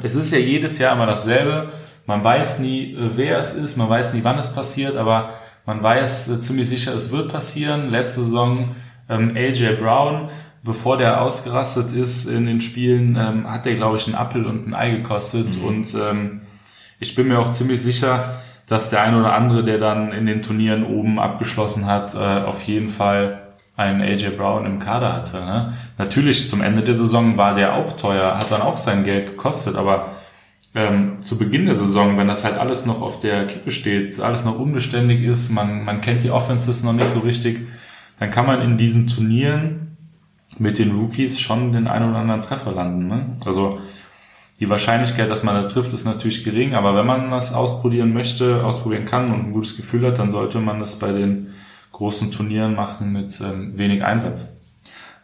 es ist ja jedes Jahr immer dasselbe. Man weiß nie, äh, wer es ist, man weiß nie, wann es passiert, aber man weiß äh, ziemlich sicher, es wird passieren. Letzte Saison ähm, AJ Brown, bevor der ausgerastet ist in den Spielen, ähm, hat der, glaube ich, einen Apfel und ein Ei gekostet mhm. und ähm, ich bin mir auch ziemlich sicher, dass der eine oder andere, der dann in den Turnieren oben abgeschlossen hat, äh, auf jeden Fall einen AJ Brown im Kader hatte. Ne? Natürlich zum Ende der Saison war der auch teuer, hat dann auch sein Geld gekostet, aber ähm, zu Beginn der Saison, wenn das halt alles noch auf der Kippe steht, alles noch unbeständig ist, man, man kennt die Offenses noch nicht so richtig, dann kann man in diesen Turnieren mit den Rookies schon den einen oder anderen Treffer landen. Ne? Also die Wahrscheinlichkeit, dass man da trifft, ist natürlich gering, aber wenn man das ausprobieren möchte, ausprobieren kann und ein gutes Gefühl hat, dann sollte man das bei den großen Turnieren machen mit ähm, wenig Einsatz.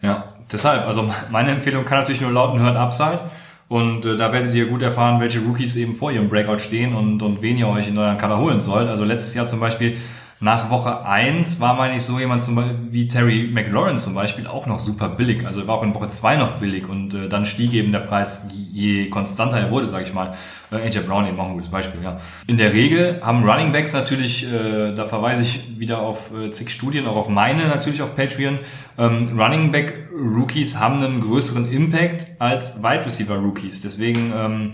Ja, deshalb, also meine Empfehlung kann natürlich nur lauten, hört Upside. Und äh, da werdet ihr gut erfahren, welche Rookies eben vor ihrem Breakout stehen und, und wen ihr euch in euren Kader holen sollt. Also letztes Jahr zum Beispiel nach Woche eins war, meine ich, so jemand zum Beispiel, wie Terry McLaurin zum Beispiel auch noch super billig. Also war auch in Woche zwei noch billig und äh, dann stieg eben der Preis, je konstanter er wurde, sage ich mal. Äh, AJ Brown eben auch ein gutes Beispiel, ja. In der Regel haben Running Backs natürlich, äh, da verweise ich wieder auf äh, zig Studien, auch auf meine natürlich auf Patreon, ähm, Running Back Rookies haben einen größeren Impact als Wide Receiver Rookies. Deswegen, ähm,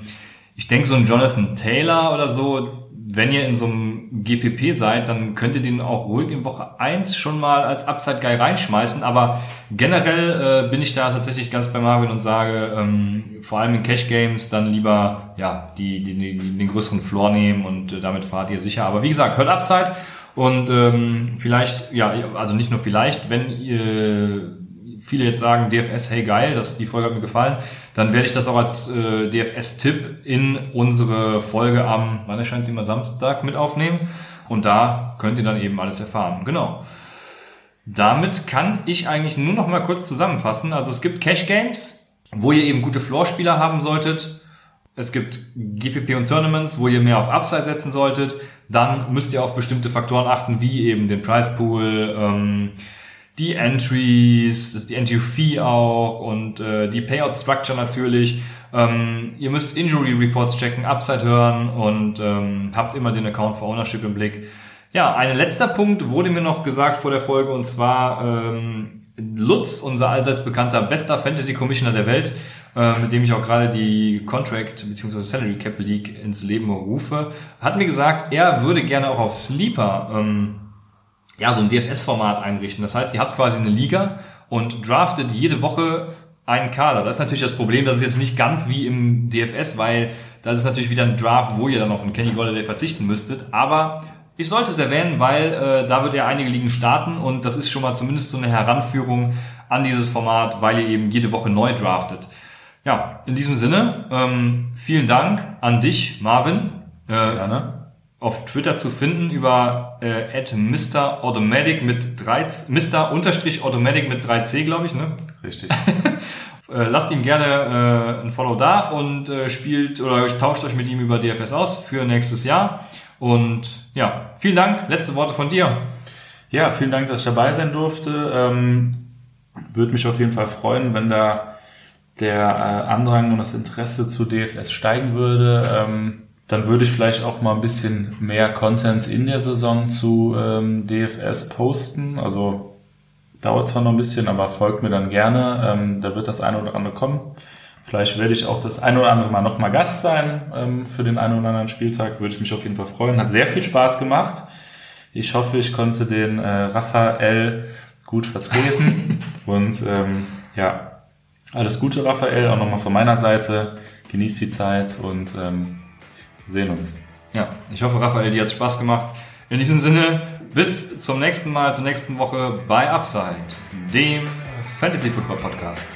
ich denke, so ein Jonathan Taylor oder so, wenn ihr in so einem GPP seid, dann könnt ihr den auch ruhig in Woche eins schon mal als Upside Guy reinschmeißen. Aber generell äh, bin ich da tatsächlich ganz bei Marvin und sage, ähm, vor allem in Cash Games dann lieber ja die, die, die den größeren Floor nehmen und äh, damit fahrt ihr sicher. Aber wie gesagt, hört Upside und ähm, vielleicht, ja, also nicht nur vielleicht, wenn ihr viele jetzt sagen, DFS, hey geil, das, die Folge hat mir gefallen, dann werde ich das auch als äh, DFS-Tipp in unsere Folge am, wann erscheint sie immer Samstag mit aufnehmen. Und da könnt ihr dann eben alles erfahren. Genau. Damit kann ich eigentlich nur noch mal kurz zusammenfassen. Also es gibt Cash Games, wo ihr eben gute Floor-Spieler haben solltet. Es gibt GPP und Tournaments, wo ihr mehr auf Upside setzen solltet. Dann müsst ihr auf bestimmte Faktoren achten, wie eben den Price Pool, ähm, die Entries, die Entry Fee auch und äh, die Payout Structure natürlich. Ähm, ihr müsst Injury Reports checken, Upside hören und ähm, habt immer den Account for Ownership im Blick. Ja, ein letzter Punkt wurde mir noch gesagt vor der Folge und zwar ähm, Lutz, unser allseits bekannter bester Fantasy Commissioner der Welt, äh, mit dem ich auch gerade die Contract bzw. Salary Cap League ins Leben rufe, hat mir gesagt, er würde gerne auch auf Sleeper ähm, ja, so ein DFS-Format einrichten. Das heißt, ihr habt quasi eine Liga und draftet jede Woche einen Kader. Das ist natürlich das Problem, das ist jetzt nicht ganz wie im DFS, weil das ist natürlich wieder ein Draft, wo ihr dann auf einen Kenny Golladay verzichten müsstet. Aber ich sollte es erwähnen, weil äh, da wird er einige Ligen starten und das ist schon mal zumindest so eine Heranführung an dieses Format, weil ihr eben jede Woche neu draftet. Ja, in diesem Sinne, ähm, vielen Dank an dich, Marvin. Äh, Gerne auf Twitter zu finden über äh, Mr. Automatic mit 3, Mr. Unterstrich Automatic mit 3C, glaube ich, ne? Richtig. äh, lasst ihm gerne äh, ein Follow da und äh, spielt oder tauscht euch mit ihm über DFS aus für nächstes Jahr. Und ja, vielen Dank. Letzte Worte von dir. Ja, vielen Dank, dass ich dabei sein durfte. Ähm, Würde mich auf jeden Fall freuen, wenn da der äh, Andrang und das Interesse zu DFS steigen würde. Ähm, dann würde ich vielleicht auch mal ein bisschen mehr Content in der Saison zu ähm, DFS posten. Also dauert zwar noch ein bisschen, aber folgt mir dann gerne. Ähm, da wird das eine oder andere kommen. Vielleicht werde ich auch das eine oder andere Mal nochmal Gast sein ähm, für den einen oder anderen Spieltag. Würde ich mich auf jeden Fall freuen. Hat sehr viel Spaß gemacht. Ich hoffe, ich konnte den äh, Raphael gut vertreten. Und ähm, ja, alles Gute, Raphael, auch nochmal von meiner Seite. Genießt die Zeit und ähm, sehen uns. Ja, ich hoffe, Raphael, dir hat Spaß gemacht. In diesem Sinne, bis zum nächsten Mal, zur nächsten Woche bei Upside, dem Fantasy Football Podcast.